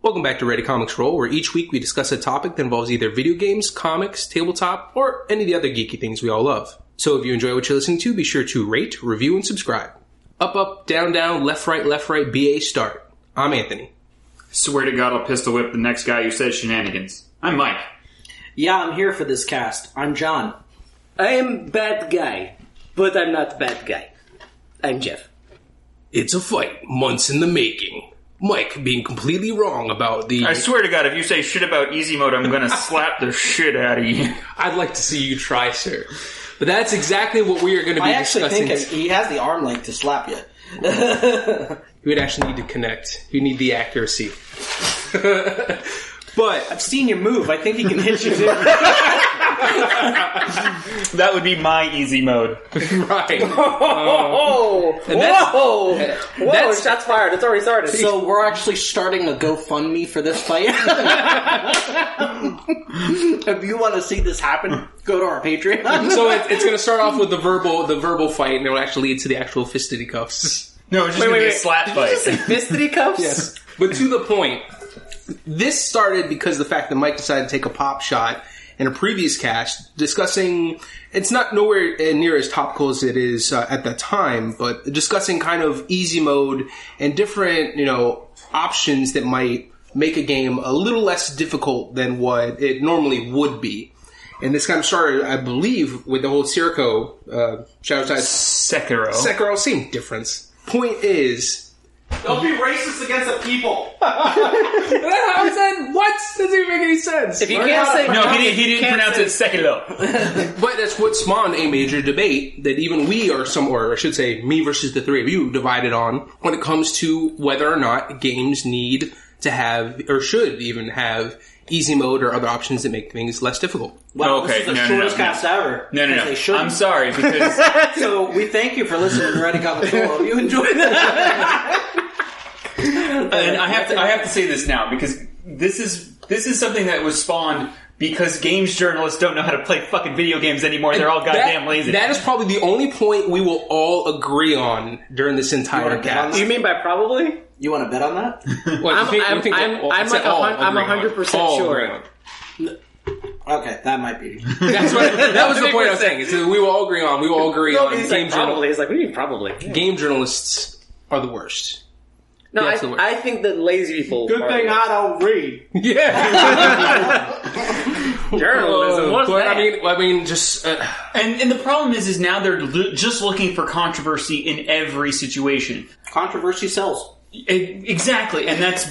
Welcome back to Ready Comics Roll, where each week we discuss a topic that involves either video games, comics, tabletop, or any of the other geeky things we all love. So if you enjoy what you're listening to, be sure to rate, review, and subscribe. Up, up, down, down, left, right, left, right, BA start. I'm Anthony. Swear to God, I'll pistol whip the next guy who says shenanigans. I'm Mike. Yeah, I'm here for this cast. I'm John. I'm bad guy, but I'm not bad guy. I'm Jeff. It's a fight, months in the making. Mike being completely wrong about the. I swear to God, if you say shit about easy mode, I'm gonna slap the shit out of you. I'd like to see you try, sir. But that's exactly what we are going to be I actually discussing. think he has the arm length to slap you. You would actually need to connect. You need the accuracy. but I've seen you move. I think he can hit you too. That would be my easy mode. right, Oh, And that's- whoa, whoa! that's- shots fired. It's already started. so we're actually starting a GoFundMe for this fight. if you want to see this happen, go to our Patreon. so it, it's going to start off with the verbal, the verbal fight, and it will actually lead to the actual fisticuffs. No, it's just Wait, gonna wait, be a wait. slap Did you fight. just say fisticuffs? Yes, but to the point. This started because of the fact that Mike decided to take a pop shot in a previous cast discussing. It's not nowhere near as topical as it is uh, at that time, but discussing kind of easy mode and different, you know, options that might make a game a little less difficult than what it normally would be. And this kind of started, I believe, with the whole Circo, uh, Shadows Die Sekiro. Sekiro, same difference. Point is, Don't be racist against the people. how is that? What doesn't even make any sense. If you can't say no, he, didn't- he didn't pronounce it second Sekiro. But that's what spawned a major debate that even we are some, or I should say, me versus the three of you, divided on when it comes to whether or not games need to have, or should even have, easy mode or other options that make things less difficult. Wow, oh, Okay, this is the no, no, shortest no, no. cast ever. No, no, no. They shouldn't. I'm sorry because So we thank you for listening to Ready Comics Roll. Hope you enjoyed that. and I have to I have to say this now because this is this is something that was spawned because games journalists don't know how to play fucking video games anymore. They're all goddamn That- lazy. That is probably the only point we will all agree on during this entire wanna bet on cast. You mean by probably? You want to bet on that? What, I'm- think- I'm- think I'm- all- I'm like a all hun- I'm 100% All sure. Okay, that might be. That's what, that was the point I was saying. Is we will all agree on. We will all agree on He's game like, journal- probably. He's like, what do you mean probably? game journalists are the worst. No, Yeah, I, it's. I think that lazy people. Good are thing the I don't read. Yeah, journalism. What's but that? I mean, I mean, just uh, and and the problem is is now they're l- just looking for controversy in every situation. Controversy sells. E- Exactly, and that's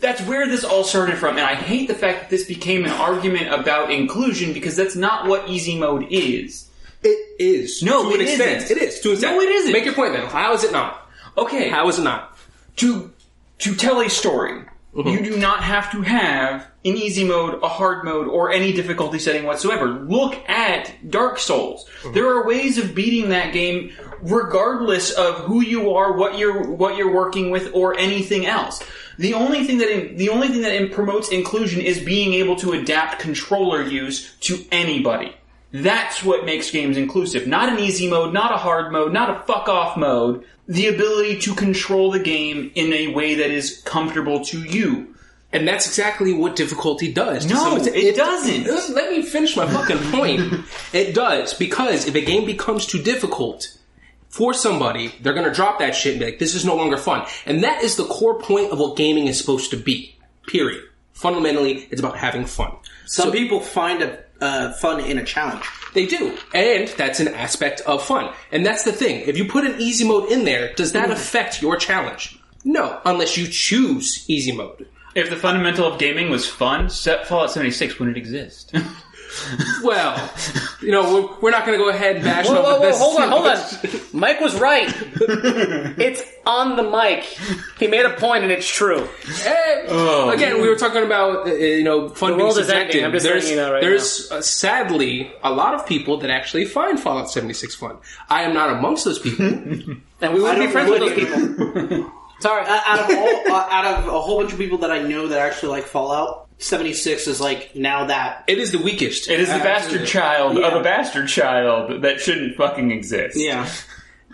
that's where this all started from. And I hate the fact that this became an argument about inclusion because that's not what easy mode is. it is. No, to an it extent. isn't. It is to an extent. No, it isn't. Make your point then. How is it not? Okay, How is it not? To to tell a story, mm-hmm. you do not have to have in easy mode, a hard mode, or any difficulty setting whatsoever. Look at Dark Souls. Mm-hmm. There are ways of beating that game regardless of who you are, what you're what you're working with, or anything else. The only thing that in, the only thing that in, promotes inclusion is being able to adapt controller use to anybody. That's what makes games inclusive. Not an easy mode, not a hard mode, not a fuck off mode. The ability to control the game in a way that is comfortable to you. And that's exactly what difficulty does. No, some extent. it doesn't. Let me finish my fucking point. it does because if a game becomes too difficult for somebody, they're going to drop that shit and be like, "This is no longer fun." And that is the core point of what gaming is supposed to be. Period. Fundamentally, it's about having fun. Some people find a uh, fun in a challenge. They do. And that's an aspect of fun. And that's the thing. If you put an easy mode in there, does that affect your challenge? No, unless you choose easy mode. If the fundamental of gaming was fun, set Fallout 76 wouldn't exist. Well, you know, we're, we're not going to go ahead and bash Whoa, whoa, whoa, this. hold on, hold on. Mike was right. it's on the mic. He made a point and it's true. Eh, Again, we were talking about uh, you know fun The being world is subjective. ending. I'm just there's letting you know right there's uh, sadly a lot of people that actually find Fallout 76 fun. I am not amongst those people. And we I wouldn't be friends with those people. Sorry. Uh, out of all, uh, out of a whole bunch of people that I know that actually like Fallout, seventy six is like now that. it is the weakest. It is the bastard child yeah. of a bastard child that shouldn't fucking exist. Yeah,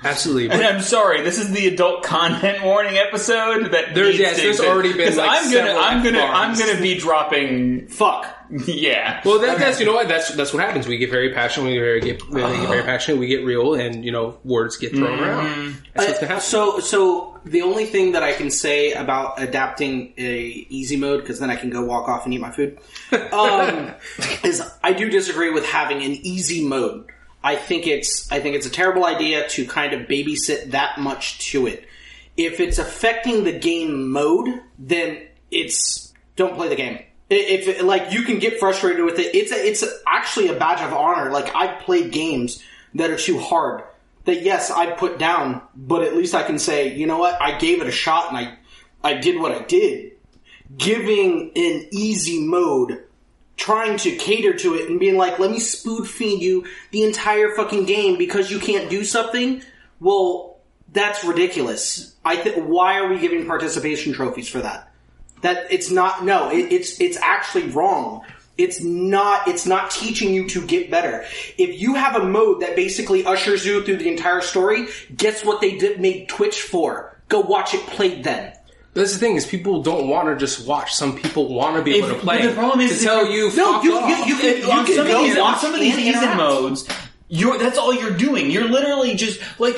Absolutely. And I'm sorry, this is the adult content warning episode that There's- needs yes, to there's exist. already been, 'Cause like, I'm gonna, several I'm gonna, I'm F-bombs. gonna be dropping. Fuck. Yeah. well, that, that's you know what that's that's what happens. We get very passionate. We get very get, we get very passionate. We get real, and you know words get thrown around. That's what's gonna happen. so, so the only thing that I can say about adapting a easy mode, because then I can go walk off and eat my food, um, is I do disagree with having an easy mode. I think it's I think it's a terrible idea to kind of babysit that much to it. If it's affecting the game mode, then it's don't play the game. If like you can get frustrated with it, it's a, it's actually a badge of honor. Like I've played games that are too hard that yes I put down, but at least I can say you know what I gave it a shot and I I did what I did. Giving an easy mode trying to cater to it and being like, let me spoon feed you the entire fucking game because you can't do something. Well, that's ridiculous. I th- why are we giving participation trophies for that? That it's not. No, it, it's it's actually wrong. It's not. It's not teaching you to get better. If you have a mode that basically ushers you through the entire story, guess what they did made Twitch for? Go watch it played then. That's the thing is people don't want to just watch. Some people want to be able If- to play. but the problem is to if tell you're- you, No, fuck you- off. you- you can- If- on can some go of these, on watch some of these and season modes, you're that's all you're doing. You're literally just like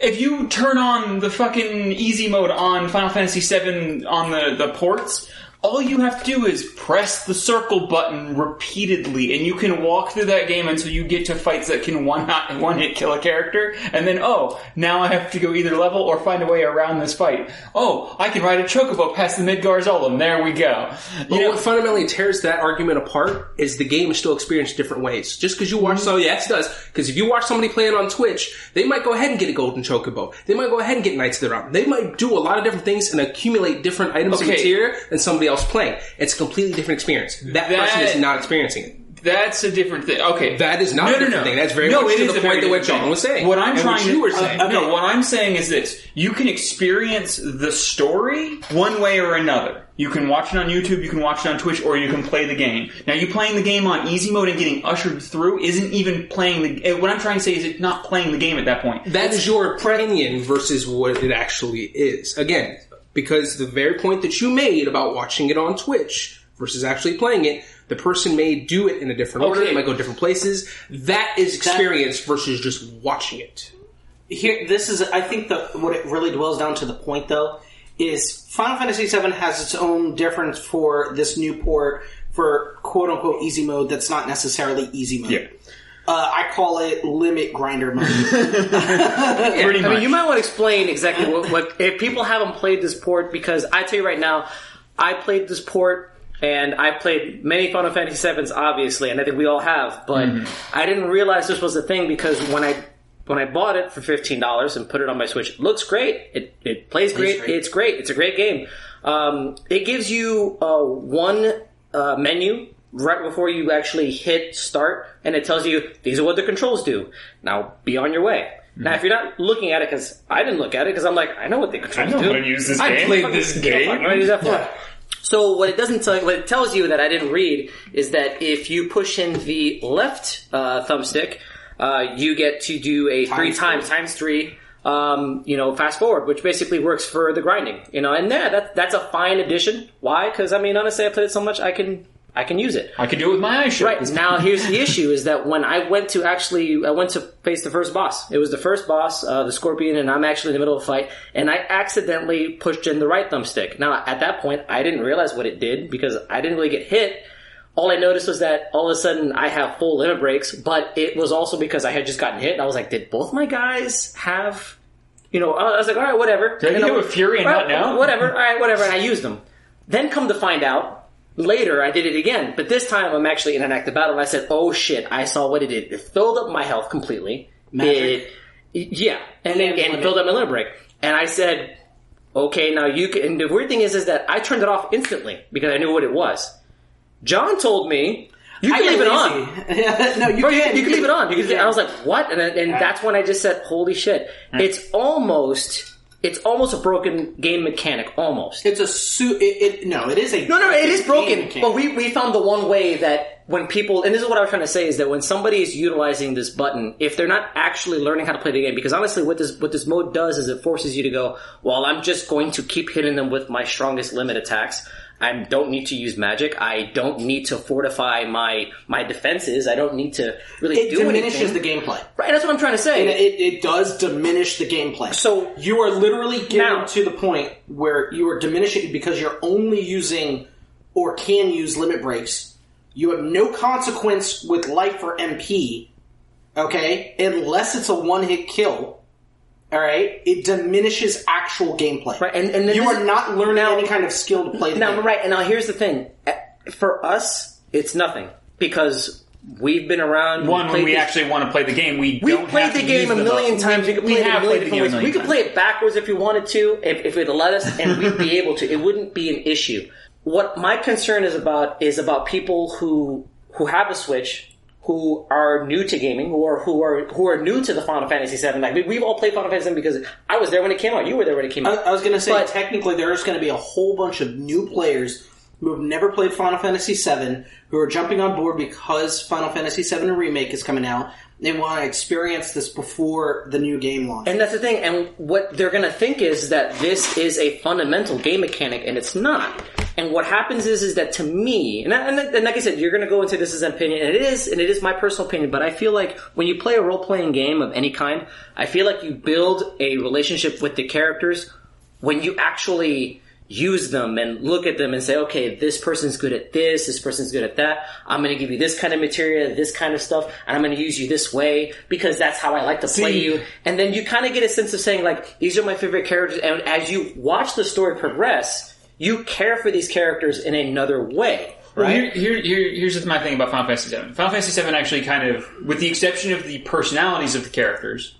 if you turn on the fucking easy mode on Final Fantasy VII on the the ports. All you have to do is press the circle button repeatedly, and you can walk through that game until you get to fights that can one hit, one hit kill a character. And then, oh, now I have to go either level or find a way around this fight. Oh, I can ride a chocobo past the Midgar Zolom. There we go. You But know, what fundamentally tears that argument apart is the game is still experienced different ways. Just because you watch, mm-hmm. oh, so yes, it does. Because if you watch somebody play it on Twitch, they might go ahead and get a golden chocobo. They might go ahead and get Knights of the Round. They might do a lot of different things and accumulate different items Okay. of material than somebody else playing. It's a completely different experience. That, person That- is not experiencing it. That's a different thing. Okay, That is not a different thing. That's very no, much it to is the point that what John thing. was saying. What I'm and trying what to, you were saying. uh, no, what I'm saying is this: you can experience the story one way or another. You can watch it on YouTube, you can watch it on Twitch, or you can play the game. Now, you playing the game on easy mode and getting ushered through isn't even playing the. eh, What I'm trying to say is it's not playing the game at that point. That is your opinion versus what it actually is. Again, because the very point that you made about watching it on Twitch versus actually playing it, the person may do it in a different order. Okay. They might go different places. That is experience versus just watching it. here this is i think the what it really dwells down to the point though is final fantasy VII has its own difference for this new port for quote unquote easy mode that's not necessarily easy mode Yeah. Uh, i call it limit grinder mode Pretty I mean, you might want to explain exactly what, what if people haven't played this port because I tell you right now, I played this port and I played many Final Fantasy sevens, obviously, and I think we all have. But I didn't realize this was a thing because when I when I bought it for fifteen dollars and put it on my Switch, it looks great. It it plays great. great. It's great. It's a great game. Um, it gives you uh, one uh, menu right before you actually hit start, and it tells you these are what the controls do. Now be on your way. Now, if you're not looking at it, because I didn't look at it, because I'm like, I know what the controls do. use this I played this game. I'm gonna use that for. So what it doesn't tell you, what it tells you that I didn't read is that if you push in the left uh, thumbstick, uh, you get to do a three Times times times three. Um, you know, fast forward, which basically works for the grinding. You know, and yeah, that that's a fine addition. Why? Because I mean, honestly, I played it so much, I can I can use it. I can do it with my eyes shut. Right now, here's the issue: is that when I went to actually, I went to face the first boss. It was the first boss, uh, the Scorpion, and I'm actually in the middle of a fight, and I accidentally pushed in the right thumbstick. Now, at that point, I didn't realize what it did because I didn't really get hit. All I noticed was that all of a sudden I have full limit breaks, but it was also because I had just gotten hit, and I was like, did both my guys have? You know, I was like, all right, whatever. Did You know, with Fury and all not right, know? Whatever, all right, whatever, and I used them. Then come to find out, later I did it again, but this time I'm actually in an active battle and I said, oh shit, I saw what it did. It filled up my health completely. Magic. It, yeah, and then and filled up my limit break. And I said, okay, now you can, and the weird thing is, is that I turned it off instantly because I knew what it was. John told me, you can leave it on. no you Bro, you, can you can leave it on. You can, can. I was like, what? And, then- and that's when I just said, holy shit. It's almost it's almost a broken game mechanic, almost. It's a su- it, it No, it is a No, no, it is broken. But we, we found the one way that when people, and this is what I was trying to say, is that when somebody is utilizing this button, if they're not actually learning how to play the game, because honestly, what this what this mode does is it forces you to go, well, I'm just going to keep hitting them with my strongest limit attacks. I don't need to use magic. I don't need to fortify my my defenses. I don't need to really it do diminishes anything. the gameplay. right, that's what I'm trying to say. It, it, it does diminish the gameplay. So- you are literally getting Now- to the point where you are diminishing because you're only using or can use limit breaks. You have no consequence with life or MP, okay, unless it's a one hit kill. All right, it diminishes actual gameplay. Right, and- and then you this- are not learning now- any kind of skill to play the Now, game. right, and now here's the thing. Eh, For us, it's nothing because we've been around. One, when we this- actually want to play the game, we We've played the game a million bu- times. We could play it have played the game a ways. million We could play it backwards if we wanted to, if, if it let us, and we'd be able to. It wouldn't be an issue. What my concern is about is about people who who have a Switch, who are new to gaming, or who are who are new to the Final Fantasy VII. Like we, we've all played Final Fantasy VII because I was there when it came out. You were there when it came out. I was going to say, But- technically, there's going to be a whole bunch of new players who have never played Final Fantasy VII who are jumping on board because Final Fantasy VII Remake is coming out. They want to experience this before the new game launches. And that's the thing. And what they're going to think is that this is a fundamental game mechanic, and it's not. And what happens is, is that to me, and, and, and like I said, you're going to go into this as an opinion, and it is, and it is my personal opinion. But I feel like when you play a role playing game of any kind, I feel like you build a relationship with the characters when you actually use them and look at them and say, okay, this person's good at this, this person's good at that. I'm going to give you this kind of material, this kind of stuff, and I'm going to use you this way because that's how I like to play See- you. And then you kind of get a sense of saying, like, these are my favorite characters. And as you watch the story progress, you care for these characters in another way. Well, Right? here, here, here, here's my thing about Final Fantasy VII. Final Fantasy VII actually kind of, with the exception of the personalities of the characters.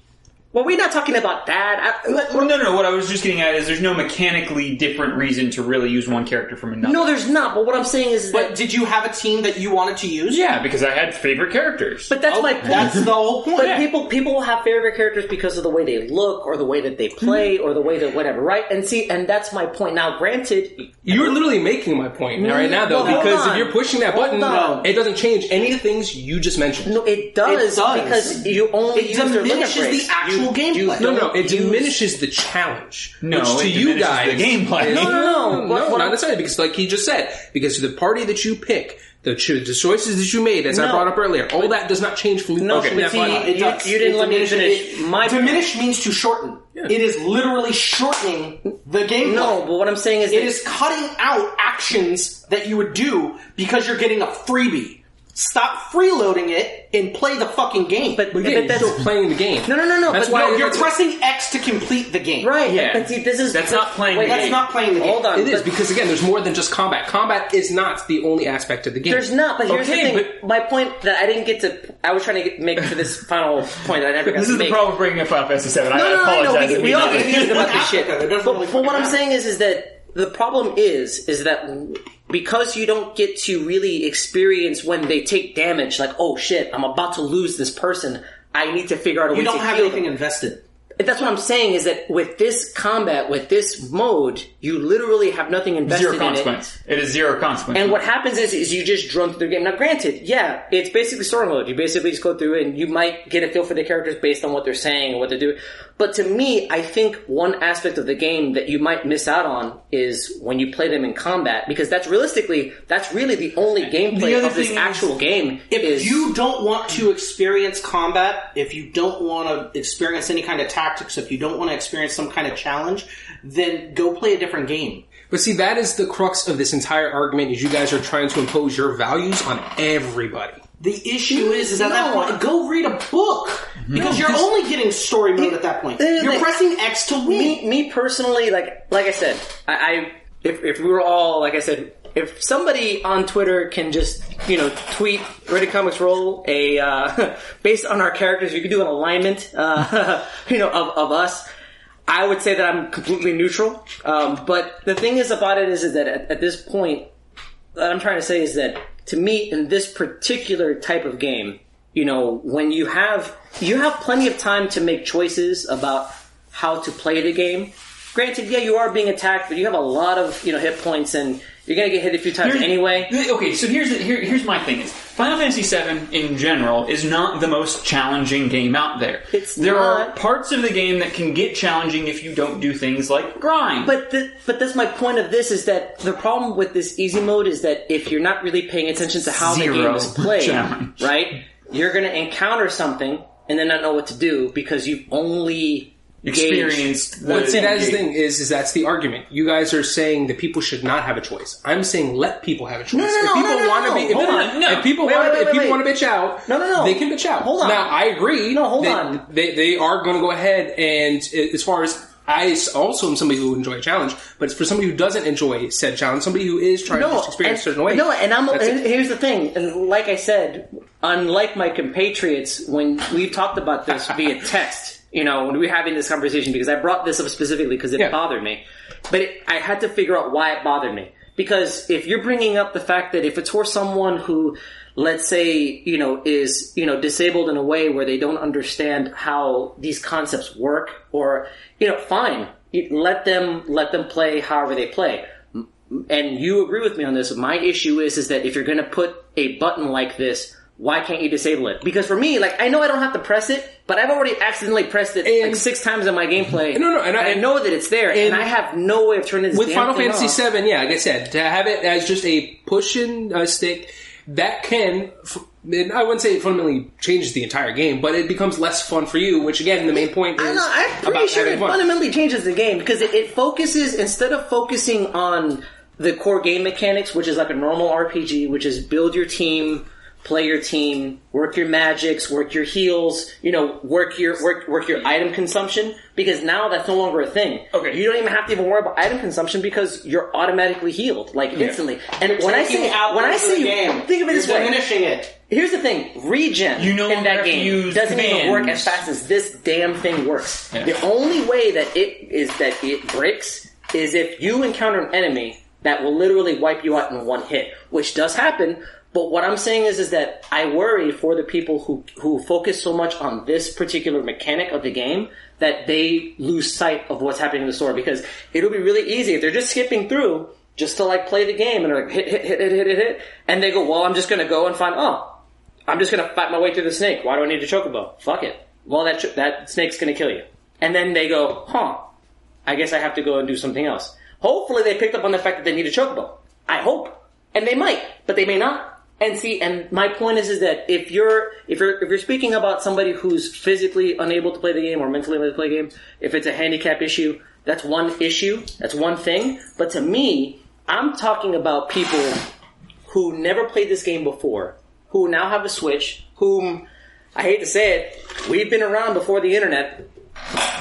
Well, we're not talking about that. I, Well, no, no, no. What I was just getting at is there's no mechanically different reason to really use one character from another. no, there's not. But what I'm saying is but that. did you have a team that you wanted to use? Yeah, because I had favorite characters. But that's Oh, my point. That's the whole point. But people people will have favorite characters because of the way they look or the way that they play or the way that whatever, right? And see, and that's my point. Now, granted, You're literally making my point right mm, now, though, No, hold because on. if you're pushing that Hold button, on. it doesn't change any of the things you just mentioned. no, it does, It does. because you only It use their limit diminishes breaks. the actual You- gameplay. No, No, no, it use- diminishes the challenge. No, which to it you diminishes guys, the gameplay. No, no, no. no, What- what not I'm- necessarily because, like he just said, because the party that you pick, the, cho- the choices that you made, as I brought up earlier, all that does not change from No, pushing but see, You- you didn't let me finish it- my- diminish means to shorten. It is literally shortening the gameplay. No, but what I'm saying is It that is cutting out actions that you would do because you're getting a freebie. Stop freeloading it and play the fucking game. But, But but again, you're that's still playing the game. No, no, no, no, That's but why no, you're pressing X to complete the game. right. Yeah. But see, this is That's not playing wait, the That's game. not playing the game. Hold on, It is because again, there's more than just combat. Combat is not the only aspect of the game. There's not, but here's Okay, the thing. but- My point that I didn't get to, I was trying to get, make for this final point that I never got to this to is the problem with bringing up Final Fantasy VII. I No, no, no, apologize. no, we, we all get immediately. heated about this shit. But, but what I'm saying is, is that the problem is, is that because you don't get to really experience when they take damage, like, oh shit, I'm about to lose this person. I need to figure out a way You don't to have heal anything them. invested. That's what I'm saying is that with this combat, with this mode, you literally have nothing invested Zero in it. consequence. It is zero consequence. And what happens is, is you just drone through the game. Now, granted, yeah, it's basically story mode. You basically just go through it, and you might get a feel for the characters based on what they're saying and what they're doing. But to me, I think one aspect of the game that you might miss out on is when you play them in combat, because that's realistically, that's really the only gameplay other of this thing is- actual game. If is you don't want to experience combat, if you don't want to experience any kind of tactics, if you don't want to experience some kind of challenge, then go play a different game. But see, that is the crux of this entire argument: is you guys are trying to impose your values on everybody. The issue is, is at that No. point, go read a book because you're only getting story mode at that point. You're like- pressing X to win. me, me personally, like like I said, I, I if if we were all like I said, if somebody on Twitter can just you know tweet Ready Comics Roll a uh, based on our characters, you could do an alignment, uh, you know, of of us. I would say that I'm completely neutral. Um, but the thing is about it is, is that at, at this point, what I'm trying to say is that to me, in this particular type of game, you know, when you have you have plenty of time to make choices about how to play the game, granted, yeah, you are being attacked, but you have a lot of you know hit points, and you're gonna get hit a few times Here's- anyway. Okay, so here's the, here, here's my thing: is Final Fantasy VII in general is not the most challenging game out there. It's there are parts of the game that can get challenging if you don't do things like grind. But the, but that's my point of this is that the problem with this easy mode is that if you're not really paying attention to how the Zero game is played, challenge. right, you're gonna encounter something and then not know what to do because you've only experienced the But see, that's the thing is, is that's the argument. You guys are saying that people should not have a choice. I'm saying let people have a choice. no, if no, people no, no, want to no. be, if, Hold on. No. if people Wait, want, wait, to, if people want to bitch out, No, no, no. they can bitch out. Hold on. Now, I agree. No, hold they, on. They they are going to go ahead and as far as I also am somebody who enjoy a challenge, but it's for somebody who doesn't enjoy said challenge, somebody who is trying to just experience and, a certain way. No, and I'm. And here's the thing, and like I said, unlike my compatriots, when we've talked about this via text, you know, when we were having this conversation, because I brought this up specifically because it Yeah. bothered me, but it, I had to figure out why it bothered me. Because if you're bringing up the fact that if it's for someone who, let's say, you know, is you know disabled in a way where they don't understand how these concepts work, or you know, fine, let them let them play however they play and you agree with me on this. My issue is is that if you're going to put a button like this, why can't you disable it? Because for me, like I know I don't have to press it, but I've already accidentally pressed it And- like six times in my gameplay. No, no, and I- know that it's there, and, and- I have no way of turning this with Final Fantasy off. VII, yeah, like I said, to have it as just a push and uh, stick, that can, f- and I wouldn't say it fundamentally changes the entire game, but it becomes less fun for you. Which again, the main point is I know, I'm pretty sure it fun. fundamentally changes the game because it, it focuses instead of focusing on the core game mechanics, which is like a normal RPG, which is build your team, play your team, work your magics, work your heals, you know, work your work work your item consumption. Because now that's no longer a thing. Okay. you don't even have to even worry about item consumption because you're automatically healed, like instantly. And when I say out when I say game, think of it you're this way, diminishing it. Here's the thing: regen You no in that game doesn't even work as fast as this damn thing works. Yeah. The only way that it is that it breaks is if you encounter an enemy that will literally wipe you out in one hit, which does happen. But what I'm saying is, is that I worry for the people who who focus so much on this particular mechanic of the game that they lose sight of what's happening in the story because it'll be really easy if they're just skipping through just to like play the game and they're like hit hit hit hit hit hit hit and they go well I'm just gonna go and find oh I'm just gonna fight my way through the snake. Why do I need a chocobo? Fuck it. Well, that that snake's gonna kill you. And then they go, huh? I guess I have to go and do something else. Hopefully, they picked up on the fact that they need a chocobo. I hope, and they might, but they may not. And see, and my point is, is that if you're if you're if you're speaking about somebody who's physically unable to play the game or mentally unable to play the game, if it's a handicap issue, that's one issue. That's one thing. But to me, I'm talking about people who never played this game before, who now have a Switch, whom I hate to say it, we've been around before the internet,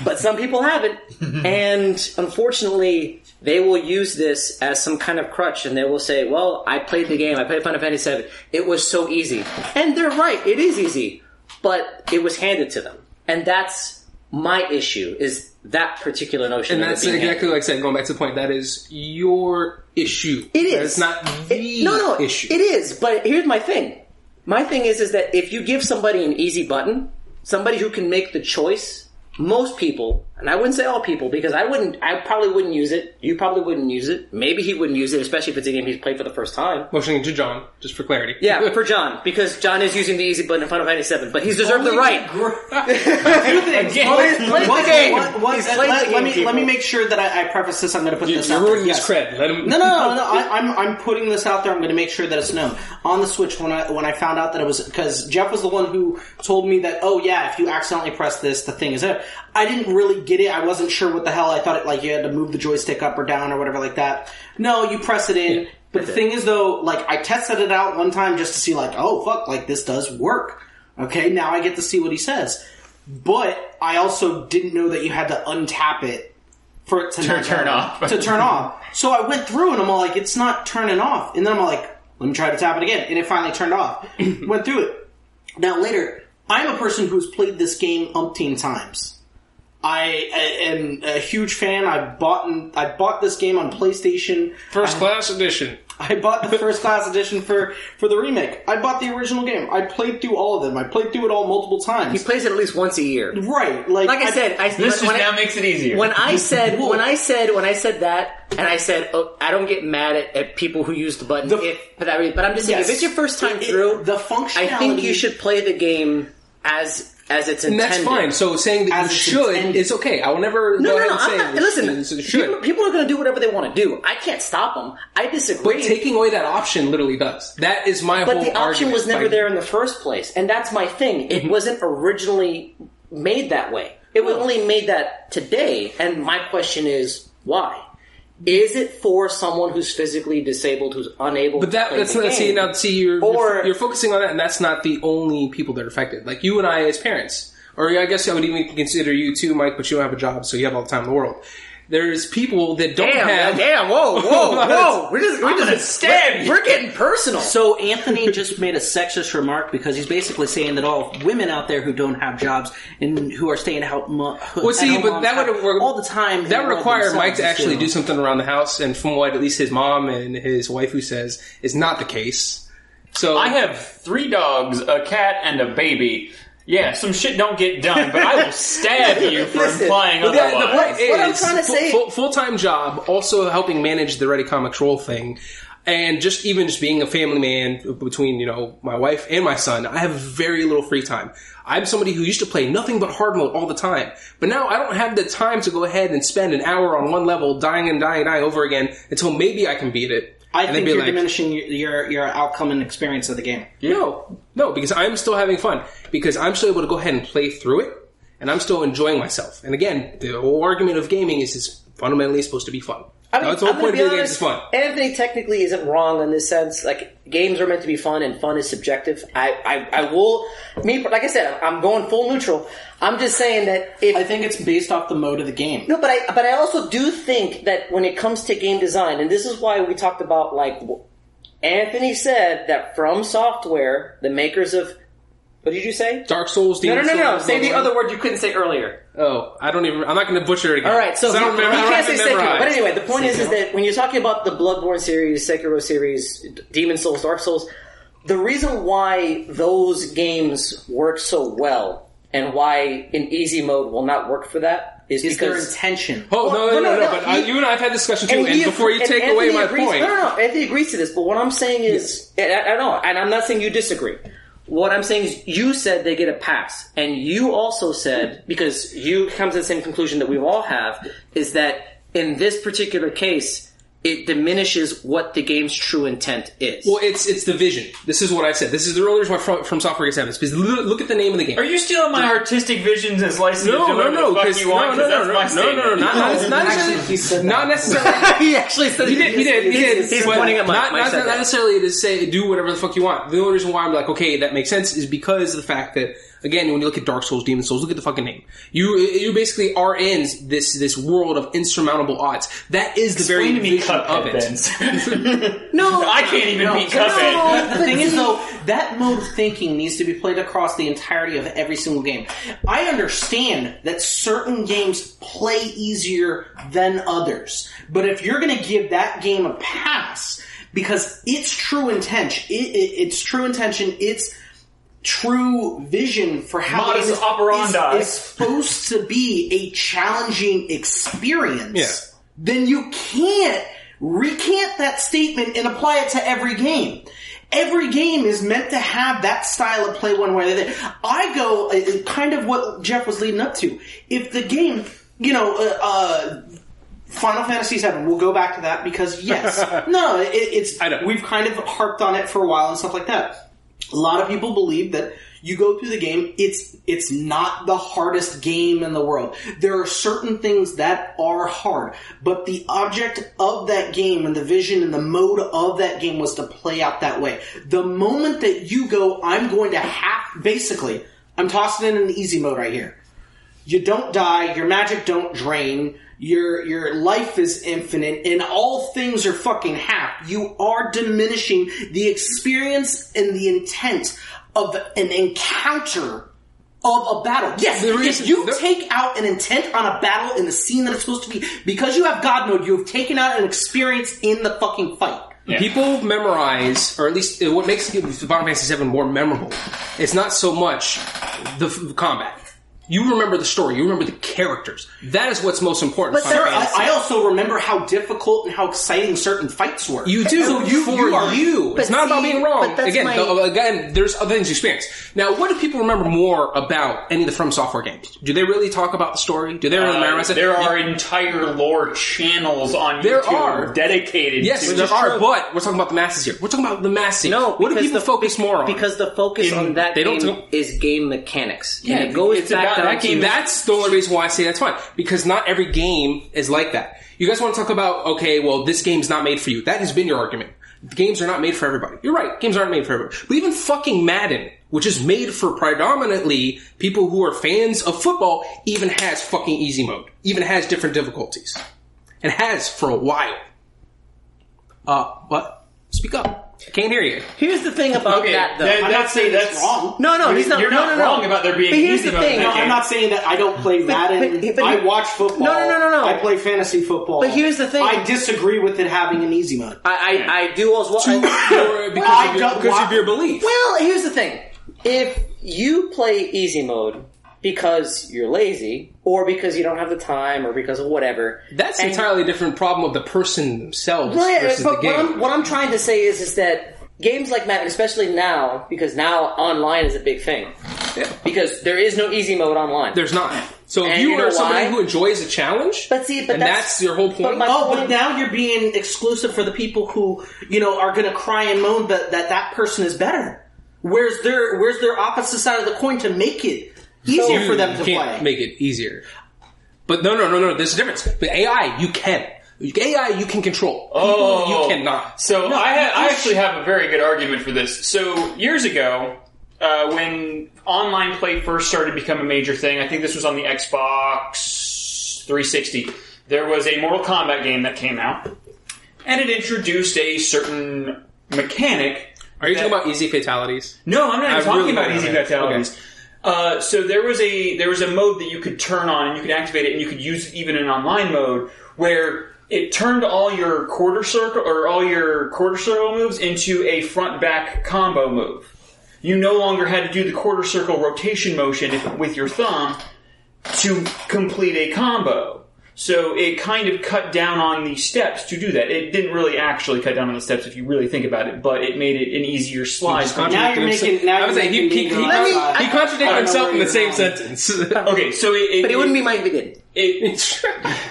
but some people haven't, and unfortunately, they will use this as some kind of crutch, and they will say, "Well, I played the game. I played Final Fantasy VII. It was so easy," and they're right. It is easy, but it was handed to them, and that's my issue. Is that particular notion? And that's being handed. exactly like I said, going back to the point, that is your issue. It is. It's not the It- no, no, issue. It is, but here's my thing. My thing is, is that if you give somebody an easy button, somebody who can make the choice, most people, and I wouldn't say all people, because I wouldn't, I probably wouldn't use it. You probably wouldn't use it. Maybe he wouldn't use it, especially if it's a game he's played for the first time. Motioning to John, just for clarity. Yeah, for John, because John is using the easy button in Final Fantasy VII, but he's deserved the right. Two things. One- He's played one- the game. one- one- He's played let, game, me let me make sure that I, I preface this. I'm going to put You, this you're out there. ruining his Yes. cred. Let him. No, no, no, no. I, I'm I'm putting this out there. I'm going to make sure that it's known on the Switch. When I when I found out that it was because Jeff was the one who told me that. Oh yeah, if you accidentally press this, the thing is there. I didn't really get it. I wasn't sure what the hell. I thought it like you had to move the joystick up or down or whatever like that. No, you press it in. but the thing is though, like I tested it out one time just to see like, oh fuck, like this does work. Okay, now I get to see what he says. But I also didn't know that you had to untap it for it to, not turn off. to turn off. So I went through and I'm all like, it's not turning off. And then I'm all like, let me try to tap it again. And it finally turned off. went through it. Now later, I'm a person who's played this game umpteen times. I am a huge fan. I bought I bought this game on PlayStation. First class edition. I bought the first class edition for for the remake. I bought the original game. I played through all of them. I played through it all multiple times. He plays it at least once a year. Right, like Like I said, I, This just when, now I, makes it easier. when I said when I said when I said that, and I said oh, I don't get mad at, at people who use the button. The- if, but, I, but I'm just saying, Yes. if it's your first time It- through, the functionality. I think you should play the game as as it's And that's fine. So saying that As you should intended. is okay. I will never No, go no, ahead no. and I'm say not, listen, people, people are going to do whatever they want to do. I can't stop them. I disagree. but taking away that option literally does. That is my But whole the option was never there in the first place, and that's my thing. It mm-hmm. wasn't originally made that way. It was only made that today, and my question is why? Is it for someone who's physically disabled, who's unable? But to that that's the not see now see you're, Or- you're you're focusing on that, and that's not the only people that are affected. Like you and I as parents, or I guess I would even consider you too, Mike. But you don't have a job, so you have all the time in the world. There's people that don't Damn, have. damn, whoa, whoa, whoa! We're just, we're I'm just gonna stab. We're getting personal. So Anthony just made a sexist remark because he's basically saying that all women out there who don't have jobs and who are staying out, mo- Well, see, but that would have work- all the time. That would require Mike to actually do something. something around the house, and from what at least his mom and his wife who says is not the case. So I have three dogs, a cat, and a baby. Yeah, some shit don't get done, but I will stab you for Listen, implying But the, otherwise. the point is, What I'm trying to say- full, full time job, also helping manage the Ready Comics roll thing, and just even just being a family man between you know my wife and my son. I have very little free time. I'm somebody who used to play nothing but hard mode all the time, but now I don't have the time to go ahead and spend an hour on one level, dying and dying and dying over again until maybe I can beat it. I and think be you're like, diminishing your, your your outcome and experience of the game. No, no, because I'm still having fun. Because I'm still able to go ahead and play through it, and I'm still enjoying myself. And again, the whole argument of gaming is it's fundamentally supposed to be fun. I mean, That's the whole I'm point of gonna games is honest, fun. Anthony technically isn't wrong in this sense. Like games are meant to be fun, and fun is subjective. I, I, I will. Me, like I said, I'm going full neutral. I'm just saying that if I think it's based off the mode of the game. no, but I, but I also do think that when it comes to game design, and this is why we talked about like Anthony said that From Software, the makers of what did you say? Dark Souls, No, no, no, no. Souls, Say the other word you couldn't say earlier. Oh, I don't even. I'm not going to butcher it again. All right, so 'Cause I don't you, remember. you I don't can't have say it Sekiro. memorized. But anyway, the point is, is that when you're talking about the Bloodborne series, Sekiro series, Demon Souls, Dark Souls, the reason why those games work so well and why in easy mode will not work for that is, Is their because intention? Oh no, no, no, no, no, no, But uh, he- you and I have had discussion too. And, he- before you and take Anthony away my agrees, point, no, no, no. Anthony agrees to this, but what I'm saying is, and I, I know, and I'm not saying you disagree. What I'm saying is, you said they get a pass, and you also said because you come to the same conclusion that we all have is that in this particular case, it diminishes what the game's true intent is. well, it's it's the vision. This is what I said. This is the only reason why from, from software gets happens because look, look at the name of the game. Are you stealing my artistic visions and slicing no, it to no, whatever no, the fuck because you no, want? no, 'cause no, that's no, my no, no, no, statement. not, not, not Actually, necessarily, he said not that. necessarily. he actually said He did, he did, he did. He's, he's but pointing at Mike. not, Mike not, said not that. necessarily to say do whatever the fuck you want. The only reason why I'm like, okay, that makes sense is because of the fact that again, when you look at Dark Souls, Demon Souls, look at the fucking name. You you basically are in this this world of insurmountable odds. That is the very Explain to me vision of Cuphead, it. No, I can't even No, beat no, The thing is, though, that mode of thinking needs to be played across the entirety of every single game. I understand that certain games play easier than others, but if you're going to give that game a pass because its true intention, it, it, its true intention, its true vision for how Modus it is, operandi. is, is supposed to be a challenging experience Yeah. then you can't recant that statement and apply it to every game. Every game is meant to have that style of play one way or the other. I go, uh, uh, kind of what Jeff was leading up to. If the game, you know, uh, uh, Final Fantasy VII, we'll go back to that because yes, no, it, it's, I know. we've kind of harped on it for a while and stuff like that. A lot of people believe that you go through the game, it's it's not the hardest game in the world. There are certain things that are hard, but the object of that game and the vision and the mode of that game was to play out that way. The moment that you go, I'm going to have basically, I'm tossing in an easy mode right here. You don't die, your magic don't drain, your your life is infinite, and all things are fucking half. You are diminishing the experience and the intent of an encounter of a battle. Yes, There if is- you there- take out an intent on a battle in the scene that it's supposed to be, because you have God mode, you have taken out an experience in the fucking fight. People memorize, or at least uh, what makes Final Fantasy VII more memorable, it's not so much the f- combat. You remember the story. You remember the characters. That is what's most important. But in there- I, I also remember how difficult and how exciting certain fights were. You do So you, for you are you. It's But not about being wrong. but Again, my- the- again, there's other things you experience. Now, what do people remember more about any of the From Software games? Do they really talk about the story? Do they really Uh, memorize it? there are entire lore channels on There YouTube are. dedicated Yes, to there it. are, but we're talking about the masses here. We're talking about the masses. No, what do because people the- focus more on? Because the focus In- on that they don't game talk- is game mechanics. Yeah, and it goes it's back about down that game. That's the only reason why I say that's fine. Because not every game is like that. You guys want to talk about, okay, well, this game's not made for you. That has been your argument. Games are not made for everybody. You're right. Games aren't made for everybody. But even fucking Madden, which is made for predominantly people who are fans of football, even has fucking easy mode. Even has different difficulties. It has for a while. Uh, what? Speak up. I can't hear you. Here's the thing about Okay, that, though. that- I'm not that's saying that's it's wrong. no, no, You're- he's not. You're no, not no, no. wrong about there being But here's easy the mode in thing. that No, I'm not saying that I don't play Madden. but- but- I watch football. No, no, no, no, no. I play fantasy football. But here's the thing. I disagree with it having an easy mode. I, I, I do as well. Or because, I of, your, don't because of want- your belief. Well, here's the thing. If you play easy mode because you're lazy, or because you don't have the time, or because of whatever, That's and- entirely different problem of the person themselves Right, versus but the what. I'm, what I'm trying to say is, is that games like Madden, especially now, because now online is a big thing, Yeah. because there is no easy mode online. There's not. So if And you you are somebody why? who enjoys a challenge, But see, but and that's- that's, your whole point. my- Oh, but now you're being exclusive for the people who, you know, are going to cry and moan that, that that person is better. Where's their Where's their opposite side of the coin to make it easier for them to you can't play? make it easier. But no, no, no, no. There's a difference. But AI, you can. AI, you can control. People, Oh. you cannot. So No, I, ha- I actually have a very good argument for this. So years ago, uh, when online play first started to become a major thing, I think this was on the Xbox 360. There was a Mortal Kombat game that came out, and it introduced a certain mechanic. Are you that- talking about easy fatalities? No, I'm not I even talking really about easy know. fatalities. Uh, so there was a there was a mode that you could turn on and you could activate it and you could use it even in online mode where it turned all your quarter circle or all your quarter circle moves into a front back combo move. You no longer had to do the quarter circle rotation motion with your thumb to complete a combo. So it kind of cut down on the steps to do that. It didn't really actually cut down on the steps if you really think about it, but it made it an easier slide. Just Now you're contradicted making- now I would you're say he, making he, me he, go Let me- outside. he contradicted himself in the same going. sentence. Okay, so it, it, but it wouldn't be mine if it did. it,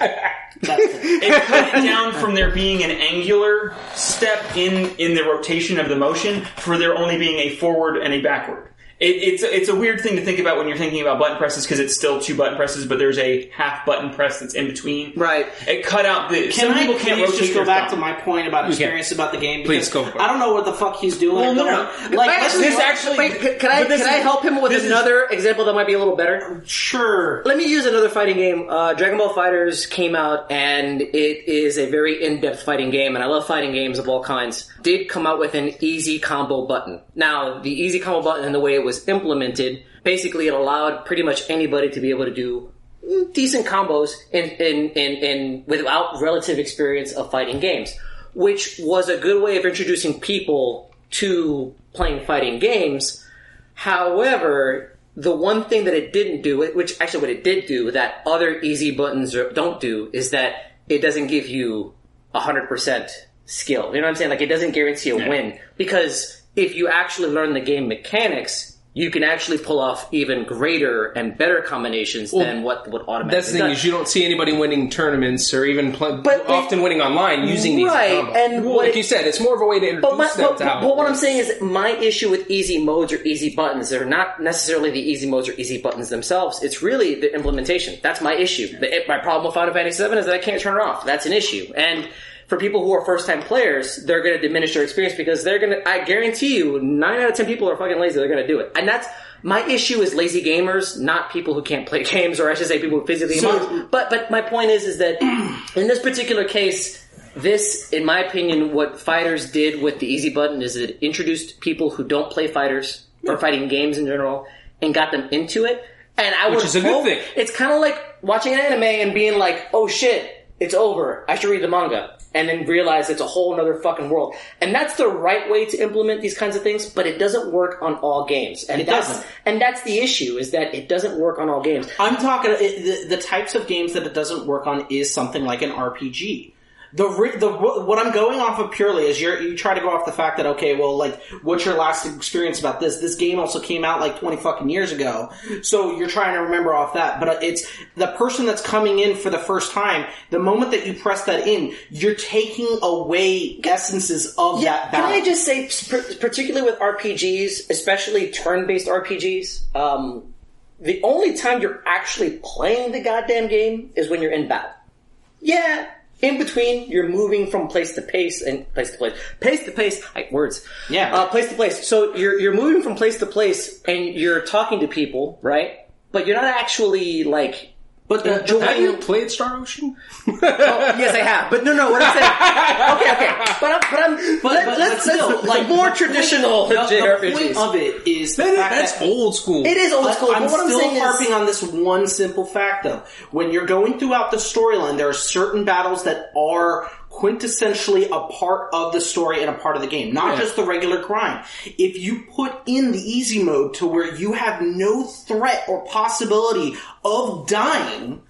it. it cut it down from there being an angular step in in the rotation of the motion for there only being a forward and a backward. It, it's it's a weird thing to think about when you're thinking about button presses because it's still two button presses, but there's a half button press that's in between. Right. It cut out the. Can some I people can't please rotate just go their back thumb. to my point about experience about the game? Please, Because go for it. I don't know what the fuck he's doing. Well, no, no. Like, Wait, let's this just- actually- Wait, c- can I but this can I is- help him with this is- another example that might be a little better? Sure. Let me use another fighting game. Uh, Dragon Ball FighterZ came out, and it is a very in-depth fighting game, and I love fighting games of all kinds. Did come out with an easy combo button. Now, the easy combo button and the way it was implemented, basically, it allowed pretty much anybody to be able to do decent combos in, in, in, in without relative experience of fighting games, which was a good way of introducing people to playing fighting games. However, the one thing that it didn't do, which actually what it did do that other easy buttons don't do, is that it doesn't give you 100% skill. You know what I'm saying? Like it doesn't guarantee a win. Because if you actually learn the game mechanics, you can actually pull off even greater and better combinations than what would automatically That's the thing done. is you don't see anybody winning tournaments or even play, But often winning online using these Right, combos. and well, like it- you said, it's more of a way to introduce But, my, them but, how. but what I'm saying is my issue with easy modes or easy buttons, they're not necessarily the easy modes or easy buttons themselves. It's really the implementation. That's my issue. The, my problem with Final Fantasy VII is that I can't turn it off. That's an issue. And for people who are first time players, they're going to diminish their experience because they're going to, I guarantee you, 9 out of 10 people are fucking lazy. They're going to do it. And that's, my issue is lazy gamers, not people who can't play games, or I should say people who physically. So- but but my point is, is that in this particular case, this, in my opinion, what fighters did with the easy button is it introduced people who don't play fighters or fighting games in general, and got them into it. And I Which would is a good hope- thing. It's kind of like watching an anime and being like, "Oh shit, it's over. I should read the manga." And then realize it's a whole other fucking world. And that's the right way to implement these kinds of things, but it doesn't work on all games. And It that's, doesn't. And that's the issue, is that it doesn't work on all games. I'm talking the, the types of games that it doesn't work on is something like an RPG. The re- the what I'm going off of purely is you you try to go off the fact that okay, well, like what's your last experience about this? This game also came out like 20 fucking years ago, so you're trying to remember off that. But it's the person that's coming in for the first time. The moment that you press that in, you're taking away essences of that Battle. Can. I just say, particularly with RPGs, especially turn-based RPGs, um, the only time you're actually playing the goddamn game is when you're in battle. Yeah, in between, you're moving from place to place and place to place, place to place. I, words. Yeah. uh, place to place. So you're you're moving from place to place, and you're talking to people, right? But you're not actually like. But the, enjoying- Have you played Star Ocean? Oh, yes, I have. But no, no. What I'm saying. Okay, okay. But I'm, but I'm. but, let, but, let's, but still, let's like more traditional the, the point of it is That- that's that old school. It is old school. I'm but what still I'm saying harping is, on this one simple fact, though. When you're going throughout the storyline, there are certain battles that are quintessentially a part of the story and a part of the game, not Yeah. just the regular grind. If you put in the easy mode to where you have no threat or possibility of dying,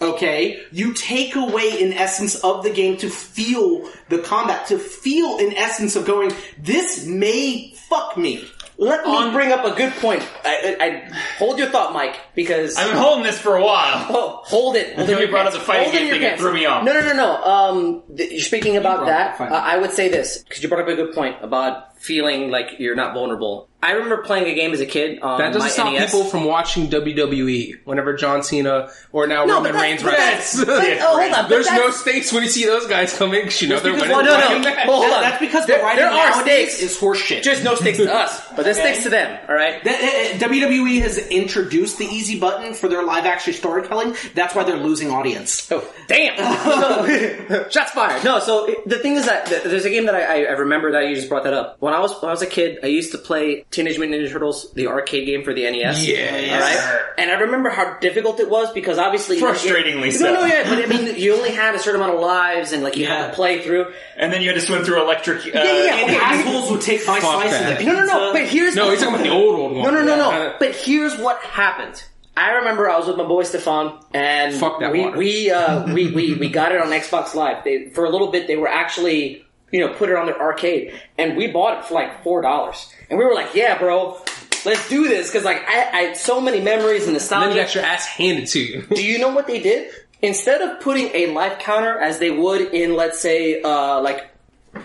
okay, you take away an essence of the game to feel the combat, to feel an essence of going, this may fuck me. Let me bring up a good point. I, I, I hold your thought, Mike, because I've been holding this for a while. oh, hold it. Hold Until in you your brought up pants. the fighting Hold in game your thing, it pants. threw me off. No, no, no, no. Um, th- you're speaking about brought up that. the Uh, I would say this because you brought up a good point about feeling like you're not vulnerable. I remember playing a game as a kid on That doesn't my stop NES. people from watching WWE whenever John Cena or now No, Roman but Reigns that's- wrestles. that's- oh, hold on, There's no stakes when you see those guys come in you know they're because- winning. Well, no, the no. Well, hold on. That's because There- the writing there are nowadays stakes. is horseshit. Just no stakes to us, but there's Okay. stakes to them. All right. That- uh, uh, WWE has introduced the easy button for their live action storytelling. That's why they're losing audience. Oh, damn! So- shots fired. No, so the thing is that there's a game that I, I remember that you just brought that up. When I was when I was a kid, I used to play Teenage Mutant Ninja Turtles, the arcade game for the NES. Yes. All right. And I remember how difficult it was because obviously Frustratingly you, so. No, no, yeah, but I mean, you only had a certain amount of lives, and like you had to play through. And then you had to swim through electric. Uh, Yeah, yeah, And okay. assholes would take my Fuck slice that. of the No, no, no. But here's No, the he's talking about the old old one. No, no, no, no. But here's what happened. I remember I was with my boy Stefan, and Fuck that we water. we uh, we we we got it on Xbox Live. They, for a little bit, they were actually you know put it on their arcade, and we bought it for like four dollars. And we were like, "Yeah, bro, let's do this," because like I, I had so many memories and nostalgia. then you got your ass handed to you. Do you know what they did? Instead of putting a life counter as they would in, let's say, uh, like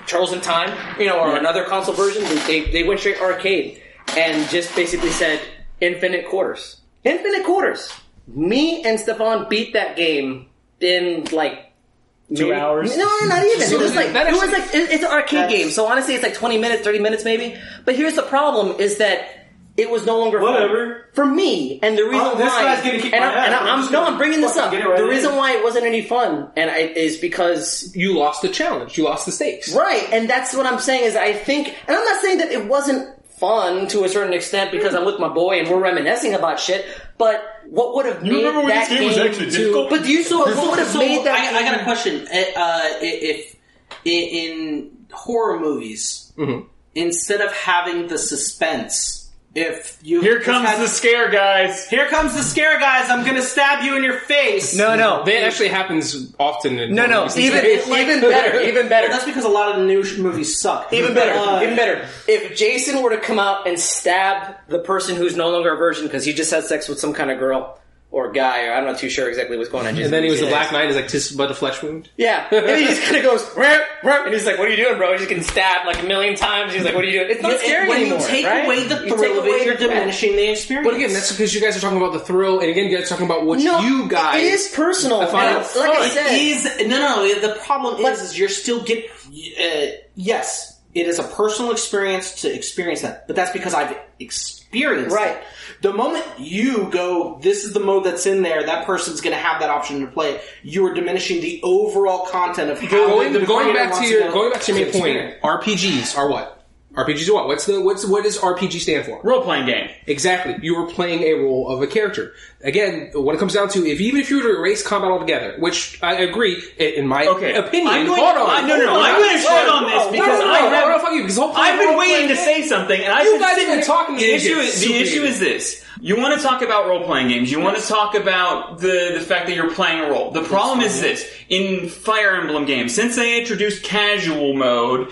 Turtles in Time, you know, or another console version, they, they, they went straight arcade and just basically said infinite quarters. Infinite quarters. Me and Stefan beat that game in like Two maybe- hours? No, no, not even. So it was like that it was like it's an arcade game, so honestly, it's like twenty minutes, thirty minutes, maybe. But here's the problem: is that it was no longer fun. For me, and the reason Oh, this why. guy's gonna kick and my I'm, ass. and I'm I'm, no, I'm bringing this fucking up. get it right the in. reason why it wasn't any fun, and I, is because you lost the challenge. You lost the stakes. Right, and that's what I'm saying is I think, and I'm not saying that it wasn't fun to a certain extent because I'm with my boy and we're reminiscing about shit, but what would have You made remember when that this game was actually to- difficult? But do you so what would have So, made that? I, I got a question. Uh, uh, if in, in horror movies, Mm-hmm. instead of having the suspense, if you Here comes had- the scare, guys. here comes the scare, guys! I'm gonna stab you in your face. No, no, That actually happens often. In no, no. movies Even these even better, even better. Well, that's because a lot of the new sh- movies suck. Even better, Uh, even better. If Jason were to come out and stab the person who's no longer a virgin because he just had sex with some kind of girl or guy, or I'm not too sure exactly what's going on. And then he was a Black Knight. He's like, "Tis but a flesh wound." Yeah, and he just kind of goes, "Rrr, rrr," and he's like, "What are you doing, bro?" He's just getting stabbed like a million times. He's like, "What are you doing?" It's not you- scary when anymore. you take right? away the You thrill take of away it, you're the diminishing the experience. But again, that's because you guys are talking about the thrill, and again, you guys are talking about what No, you guys. It is personal. find and it like I fun. said, It is no, no. The problem But- is, is you're still get. Uh, yes, it is a personal experience to experience that, but that's because I've experienced Right. it. The moment you go, this is the mode that's in there. That person's going to have that option to play it. You are diminishing the overall content of how going, the going creator back to wants your go going back to your main point. RPGs are what RPGs are what? What's the what's what does RPG stand for? Role playing game. Exactly. You were playing a role of a character. Again, when it comes down to if even if you were to erase combat altogether, which I agree in my Okay. opinion. I'm going- hold on. I- no, no, no, I'm going to shit on this because no, no, I have- no, fuck you, because the whole point I've been waiting to say something, and I You guys sit have been here- talking The issue is the issue is this: you want to talk about role playing games. You want to talk about the the fact that you're playing a role. The problem is this: in Fire Emblem games, since they introduced casual mode,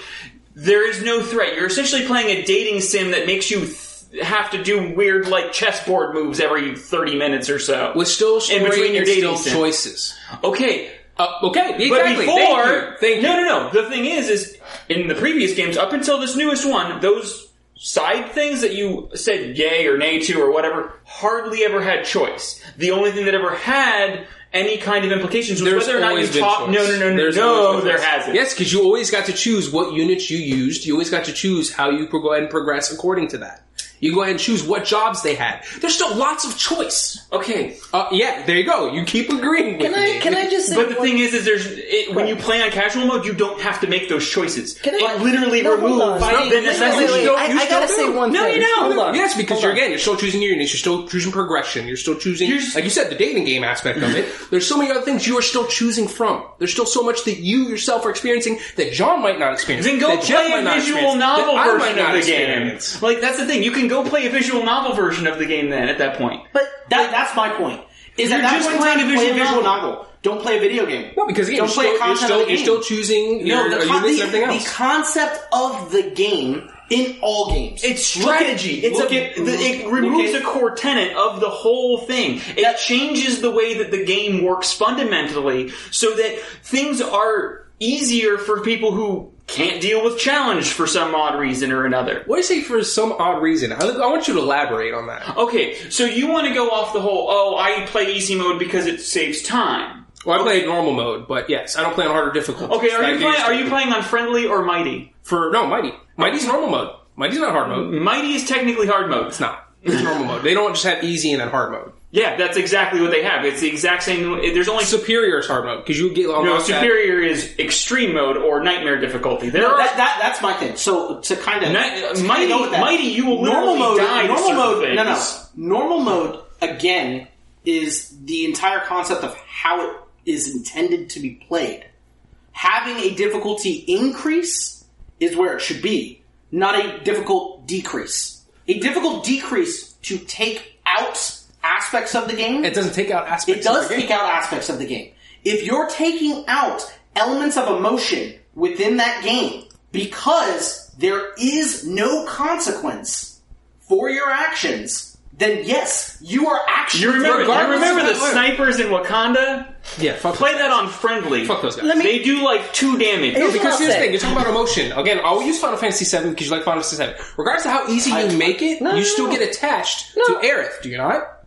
there is no threat. You're essentially playing a dating sim that makes you. Th- have to do weird like chessboard moves every 30 minutes or so. with still in between your dating sim. choices. Okay, Uh, okay, exactly. but Thank you. Thank you. no, no, no. The thing is, is in the previous games, up until this newest one, those side things that you said yay or nay to or whatever hardly ever had choice. The only thing that ever had any kind of implications was There's whether or not you always been talk. choice. No, no, no, no, There's no. been There choice. hasn't. Yes, because you always got to choose what units you used. You always got to choose how you pro- go ahead and progress according to that. You go ahead and choose what jobs they had. There's still lots of choice. Okay, Uh, yeah, there you go. You keep agreeing with Can I me. can I just say but the one- thing is, is there's it, when you play on casual mode, you don't have to make those choices. Can I- it literally No, hold removes on. the Wait, wait, necessity. wait, wait, You I, still- you I gotta still say do. one No, thing. you don't. Hold on. Yes, because Hold you're on. again, you're still choosing your units. You're still choosing progression. You're still choosing, You're s- like you said, the dating game aspect of it. There's so many other things you are still choosing from. There's still so much that you yourself are experiencing that John might not experience. Then go play might a visual novel that I might version of the game. Like that's the thing. You can go play a visual novel version of the game then at that point. But that, that's my point. Is You're that just point playing time, a play visual visual novel. novel. Don't play a video game. Well, because again, Don't you're play still, you're still, of you're still choosing your No, the, con- units the, and the concept of the game in all games. It's Look at- strategy. it's look a, at- the, look- it look removes at- a core tenet of the whole thing. It changes the way that the game works fundamentally, so that things are easier for people who can't deal with challenge for some odd reason or another. What do you say for some odd reason? I, I want you to elaborate on that. Okay, so you want to go off the whole, oh, I play easy mode because it saves time. Well, I play normal mode, but yes, I don't play on harder difficulty. Okay, are you playing? Are you playing on friendly or mighty? for no Mighty? Mighty's normal mode. Mighty's not hard mode. Mighty is technically hard mode. It's not. It's normal mode. They don't just have easy and then hard mode. Yeah, that's exactly what they have. It's the exact same. There's only Superior is hard mode because you get no unlock superior is extreme mode or nightmare difficulty. There No, are that, that, that's my thing. So to kind of Ni- mighty- mighty, you will normal mode. die normal certain mode. No, no. Normal mode again is the entire concept of how it is intended to be played. Having a difficulty increase is where it should be, not a difficult decrease. A difficult decrease to take out aspects of the game. It doesn't take out aspects. It does of the game. take out aspects of the game. If you're taking out elements of emotion within that game because there is no consequence for your actions, then yes, you are actually. You remember? You remember the snipers in Wakanda? Yeah, fuck Play those that guys. on friendly. Fuck those guys. Let me- They do like two damage. Here's what Because here's the thing, you're talking about emotion. Again, I'll use Final Fantasy VII because you like Final Fantasy VII. Regardless of how easy you make it, No, you no, still no. get attached No. to Aerith, do you not?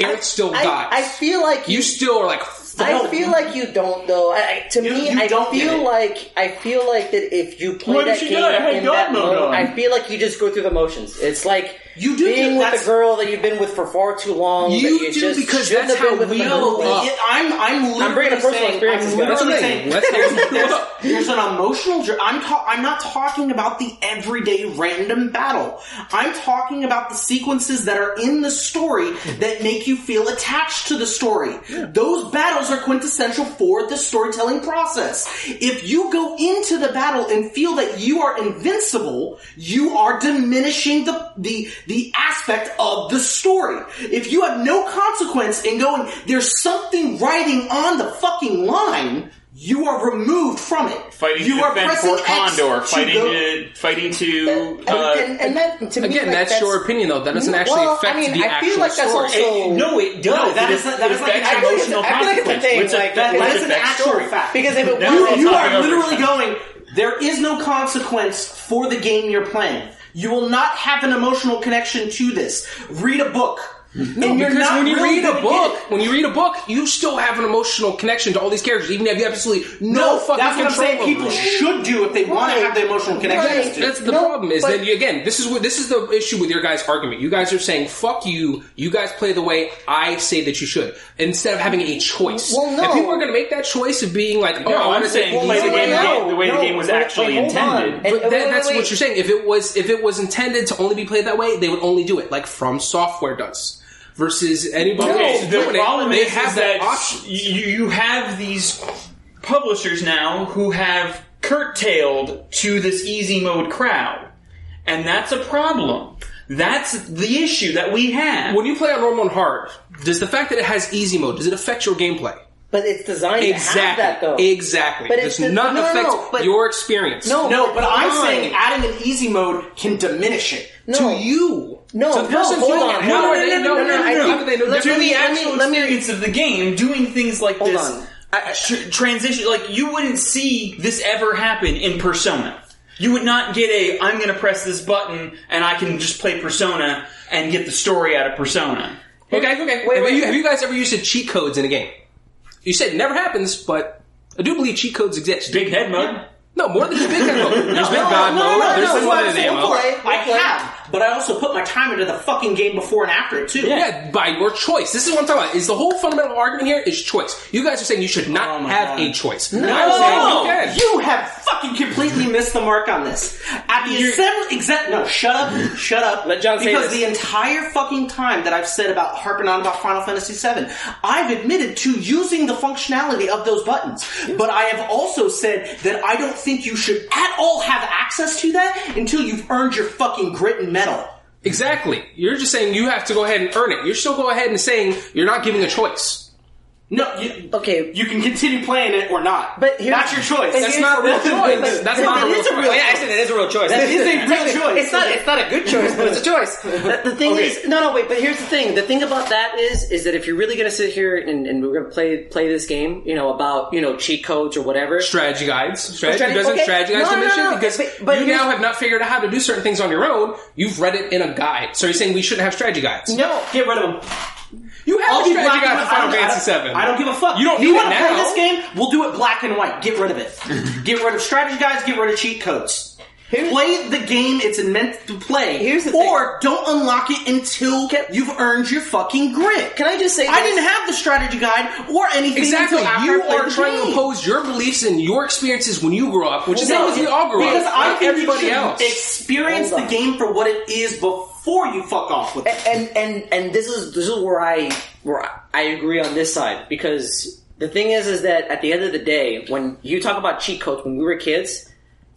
Aerith still I, dies. I feel like you still are like, I feel like you don't though. I, I- to You- me, you I don't feel like I feel like that if you play Why that game die? I had in that mode mode, on. I feel like you just go through the motions. It's like You do being with a girl that you've been with for far too long. You that you do just because that's have been how we in the grow movie. up. It- I'm I'm bringing a personal saying, experiences, I'm literally That's saying amazing. Let's there's, there's, there's an emotional. I'm ta- I'm not talking about the everyday random battle. I'm talking about the sequences that are in the story that make you feel attached to the story. Those battles are quintessential for the storytelling process. If you go into the battle and feel that you are invincible, you are diminishing the the the aspect of the story. If you have no consequence in going, there's something writing on the fucking line. You are removed from it. Fighting you to are defend pressing Fort X Condor, to fighting go- to fighting to and, uh, and, and that to me, again, like, that's, your opinion though. That doesn't actually well, affect I mean, the I actual feel like that's story. also It- no, it does. No, that it is- that it is like an emotional I feel like it's a consequence. thing, It's a- like, That, it that is an actual story. fact. because if it Now You, we're wasn't, you are literally going, there is no consequence for the game you're playing. You will not have an emotional connection to this. Read a book. No, you're because not when you really read a book, when you read a book, you still have an emotional connection to all these characters, even if you have absolutely no, fucking that's what I'm saying. People them. should do if they want to have the emotional connection. Right. That's the No, problem. Is but- that you, again, this is what this is the issue with your guys' argument. You guys are saying, "Fuck you." You guys play the way I say that you should, instead of having a choice. Well, no. If people are going to make that choice of being like, "Oh, No, I want I'm saying take play the game now," the way the game was actually hold intended. But wait, that, wait, that's wait. what you're saying. If it was if it was intended to only be played that way, they would only do it like From Software does. Versus anybody else Okay, is the problem it, they is, have is that that you, you have these publishers now who have curtailed to this easy mode crowd, and that's a problem. That's the issue that we have. When you play on normal and hard, does the fact that it has easy mode does it affect your gameplay? But it's designed to have Exactly. that though. Exactly. But it it's does not no, no, affect no, but- your experience. No, No, but I'm saying adding an easy mode can diminish it. No. to you. No, to the no, hold on. No, How no, are no, they no, know? no, no, I How think- do they know let to me- the let me- actual let me- experience of the game, doing things like Hold this on. tr- transition, like you wouldn't see this ever happen in Persona. You would not get a I'm going to press this button and I can just play Persona and get the story out of Persona. Okay, okay. Wait, have, wait. You, have you guys ever used cheat codes in a game? You said it never happens, but I do believe cheat codes exist. Big head mode. No, more than just big head mode. There's big god no, mode. no, There's no, this no, one no, in no, ammo. no, play. I play. have, but I also put my time into the fucking game before and after it too. Yeah, by your choice. This is what I'm talking about. Is the whole fundamental argument here is choice. You guys are saying you should not Oh have God. a choice. No, I'm you you have fucking completely missed the mark on this. At the assembly, exact. No, shut up, shut up. Let John say because this. the entire fucking time that I've said about harping on about Final Fantasy VII, I've admitted to using the functionality of those buttons. But I have also said that I don't think you should at all have access to that until you've earned your fucking grit and Exactly. You're just saying you have to go ahead and earn it. You're still go ahead and saying you're not giving a choice. No, you, Okay. you can continue playing it or not. But here's- that's your choice. That's not a real choice. but- That's but not a real choice. real- yeah, I said it is a real choice. That is a real choice. It's not. It's not a good choice, but it's a choice. The, the thing Okay. is, no, no, wait. But here's the thing. The thing about that is, is that if you're really going to sit here and, and we're going to play play this game, you know, about you know cheat codes or whatever. Strategy guides. Strategy, Strategy- doesn't okay. strategy guides No, no, diminish no, it? no. Because But- but you now have not figured out how to do certain things on your own. You've read it in a guide. So you're saying we shouldn't have strategy guides. No, Get rid of them. You have I'll a be strategy black guide and for Final. I don't- Fantasy I don't- VII. I don't give a fuck. You don't you need want it to play this game? We'll do it black and white. Get rid of it. get rid of strategy guides. Get rid of cheat codes. play the game it's meant to play. Here's the or don't unlock it until you've earned your fucking grit. Can I just say I this? didn't have the strategy guide or anything Exactly. until after You are the trying to game. impose your beliefs and your experiences when you grew up, which is the No, same we all grew because up. Because I like think everybody you should else. experience Hold the on. game for what it is before you fuck off with it. and and and this is this is where I where I agree on this side because the thing is is that at the end of the day, when you talk about cheat codes when we were kids.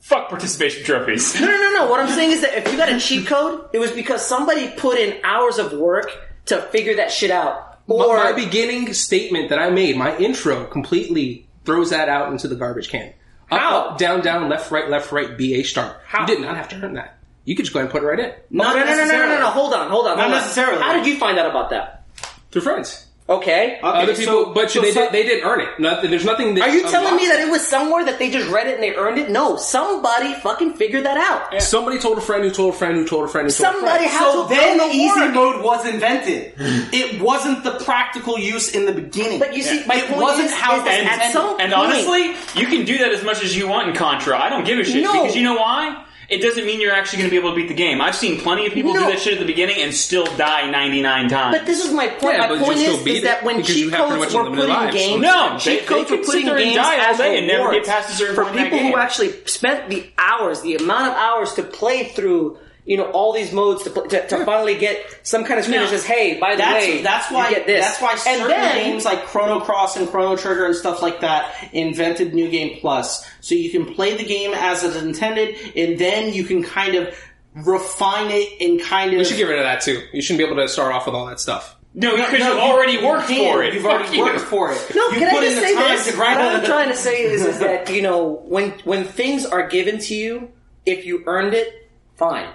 Fuck participation trophies. No, no, no, no. What I'm saying is that if you got a cheat code, it was because somebody put in hours of work to figure that shit out. My- Or my beginning statement that I made, my intro, completely throws that out into the garbage can. Up, How? up, down, down, left, right, left, right, B, A start. How? You did not have to earn that. You could just go ahead and put it right in. Not no, no, no, no, no, no, no. Hold on, hold on. Not hold on. necessarily. How did you find out about that? Through friends. Okay. Okay, Other people, so- but so they, some- did, they didn't earn it. Nothing, there's nothing that Are you telling me that it was somewhere that they just read it and they earned it? No, somebody fucking figured that out. Somebody told a friend who told a friend who told a friend who told Somebody a friend. had So to then the easy work. mode was invented. it wasn't the practical use in the beginning. But you see, my it point wasn't is, how is it was that intended. at some And point, honestly, you can do that as much as you want in Contra. I don't give a shit No. because you know why? It doesn't mean you're actually going to be able to beat the game. I've seen plenty of people No. do that shit at the beginning and still die 99 times. But this is my point. Yeah, my point is, is that when because cheat codes were unlimited put in games, No, they- cheat they codes could were sit put in games die as day and never get rewards past a certain for point people who actually spent the hours, the amount of hours to play through. You know all these modes to, pl- to, to finally get some kind of screen that says, "Hey, by the That's, way, that's why you get this." that's why certain then, games like Chrono Cross and Chrono Trigger and stuff like that invented New Game Plus, so you can play the game as it's intended, and then you can kind of refine it and kind of. You should get rid of that too. You shouldn't be able to start off with all that stuff. no, because No, you already you worked can. for it. You've already worked for it. No, you can put I in just the say time this? to grind what I'm trying to say is, is that you know when when things are given to you, if you earned it, fine.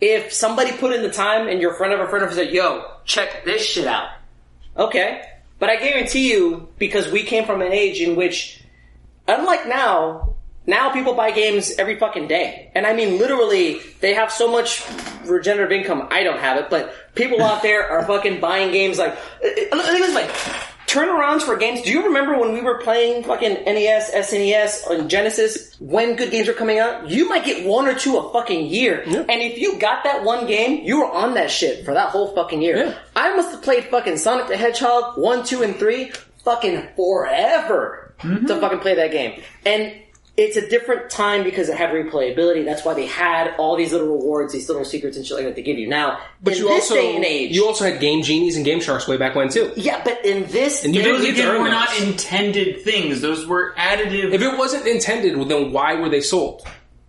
If somebody put in the time and your friend of a friend of said, "Yo, check this shit out," okay. But I guarantee you, because we came from an age in which, unlike now, Now people buy games every fucking day. And I mean literally, they have so much regenerative income. I don't have it, but people out there are fucking buying games like, uh, uh, look at this. Turnarounds for games. Do you remember when we were playing fucking NES, SNES, and Genesis when good games were coming out? You might get one or two a fucking year. And if you got that one game, you were on that shit for that whole fucking year. Yeah. I must have played fucking Sonic the Hedgehog 1, 2, and 3 fucking forever mm-hmm. to fucking play that game. And it's a different time because it had replayability. That's why they had all these little rewards, these little secrets and shit like that they give you. Now, But in you this also day and age, you also had Game Genies and Game Sharks way back when too. yeah, but in this, And you day- didn't Those again were not intended things. Those were additive. If it wasn't intended, well, then why were they sold?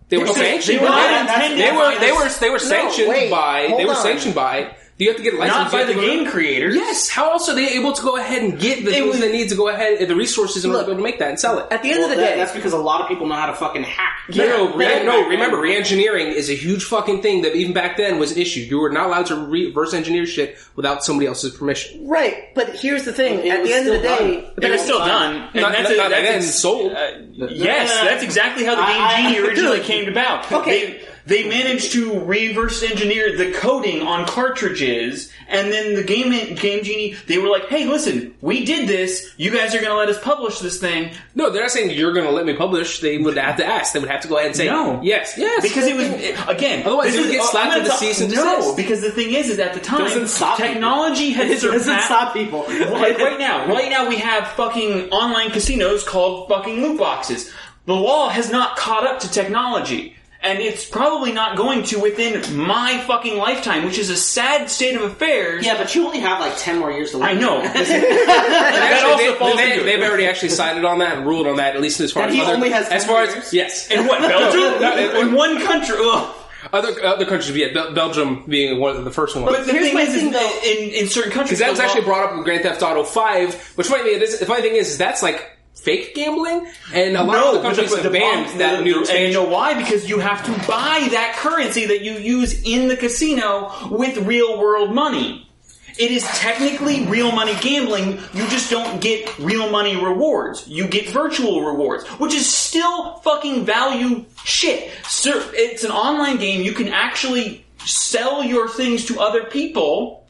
They were sanctioned. they were by- They were. They were. They were sanctioned wait, by. They were on. sanctioned by. Do you have to get a license? not by the to go to- game creators. Yes. How else are they able to go ahead and get the things was- they need to go ahead, the resources in order to be able to make that and sell it? at the end Well, of the that- day, that's because a lot of people know how to fucking hack. No, no, re- Yeah. no. Remember, re-engineering is a huge fucking thing that even back then was an issue. You were not allowed to reverse engineer shit without somebody else's permission. right? But here's the thing: It at the end of the day, done. but It was it's- still done. And Not- that's not- a- not that's then ex- sold. uh, yes, Yeah. that's exactly how the Game I- I- Genie originally came about. Okay. They, they managed to reverse engineer the coding on cartridges, and then the Game Game Genie, they were like, "Hey, listen, we did this. You guys are going to let us publish this thing." No, they're not saying you're going to let me publish. They would have to ask. They would have to go ahead and say, No. yes, yes. Because it was again. Otherwise, it would get slapped with a cease and No, desist. because the thing is, is at the time, Doesn't stop technology had It doesn't surpassed. stop people. like right now, right now we have fucking online casinos called fucking loot boxes. The law has not caught up to technology. And it's probably not going to within my fucking lifetime, which is a sad state of affairs. Yeah, but you only have like ten more years to live. I know. Actually, that also they, falls they, into it. they've already actually sided on that and ruled on that, at least as far That as he other, only has as 10 far years? as yes, In what, Belgium? No, in, in one country. Ugh. other other countries, yeah, Bel- Belgium being one of the first ones. But the Here's thing my is, is thing, though. in, in certain countries, Because that was the law- actually brought up in Grand Theft Auto Five, which might be it is, the funny thing is, is that's like fake gambling, and a lot No, of the countries have banned that new and you know why? Because you have to buy that currency that you use in the casino with real world money. It is technically real money gambling. You just don't get real money rewards. You get virtual rewards, which is still fucking value shit. Sir, it's an online game. You can actually sell your things to other people,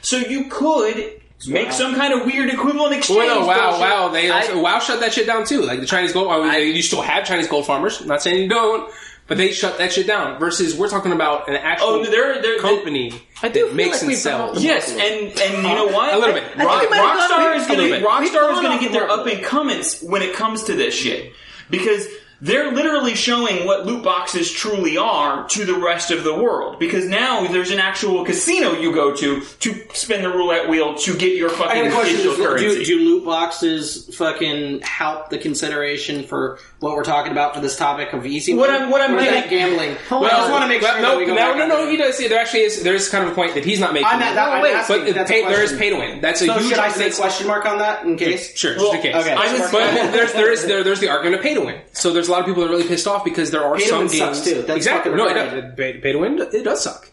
so you could make some kind of weird equivalent oh, exchange. Well, no, wow, bullshit. wow, they also, wow shut that shit down too. Like the Chinese gold, I mean, you still have Chinese gold farmers. I'm not saying you don't, but they shut that shit down. Versus, we're talking about an actual Oh, they're- they're- company I do that feel makes like and we sells. found- Yes, and and you know what? A little bit. I Rock, think we might have Rockstar gone- is a gonna bit. Rockstar We've is gone gonna get the their mark. up and comings when it comes to this shit because they're literally showing what loot boxes truly are to the rest of the world. Because now there's an actual casino you go to to spin the roulette wheel to get your I fucking a question. digital Do, currency. do loot boxes fucking help the consideration for what we're talking about for this topic of easy? What mode? I'm- what I'm getting- gambling. Hold I on. just want to make Well, sure no, that we go no, back no, on no. that. He does see. There actually is. There is kind of a point that he's not making. I'm not, that, I'm wait, asking. but that's pay, there is pay to win. That's a So huge. should I say question mark on that in case? Sure, Well, just in case. okay. I was, But there's there is there, there's the argument of pay to win. So there's a lot of people are really pissed off because there are Pay to some win games. sucks, too. That's exactly. No, it does. Pay, pay to win it does suck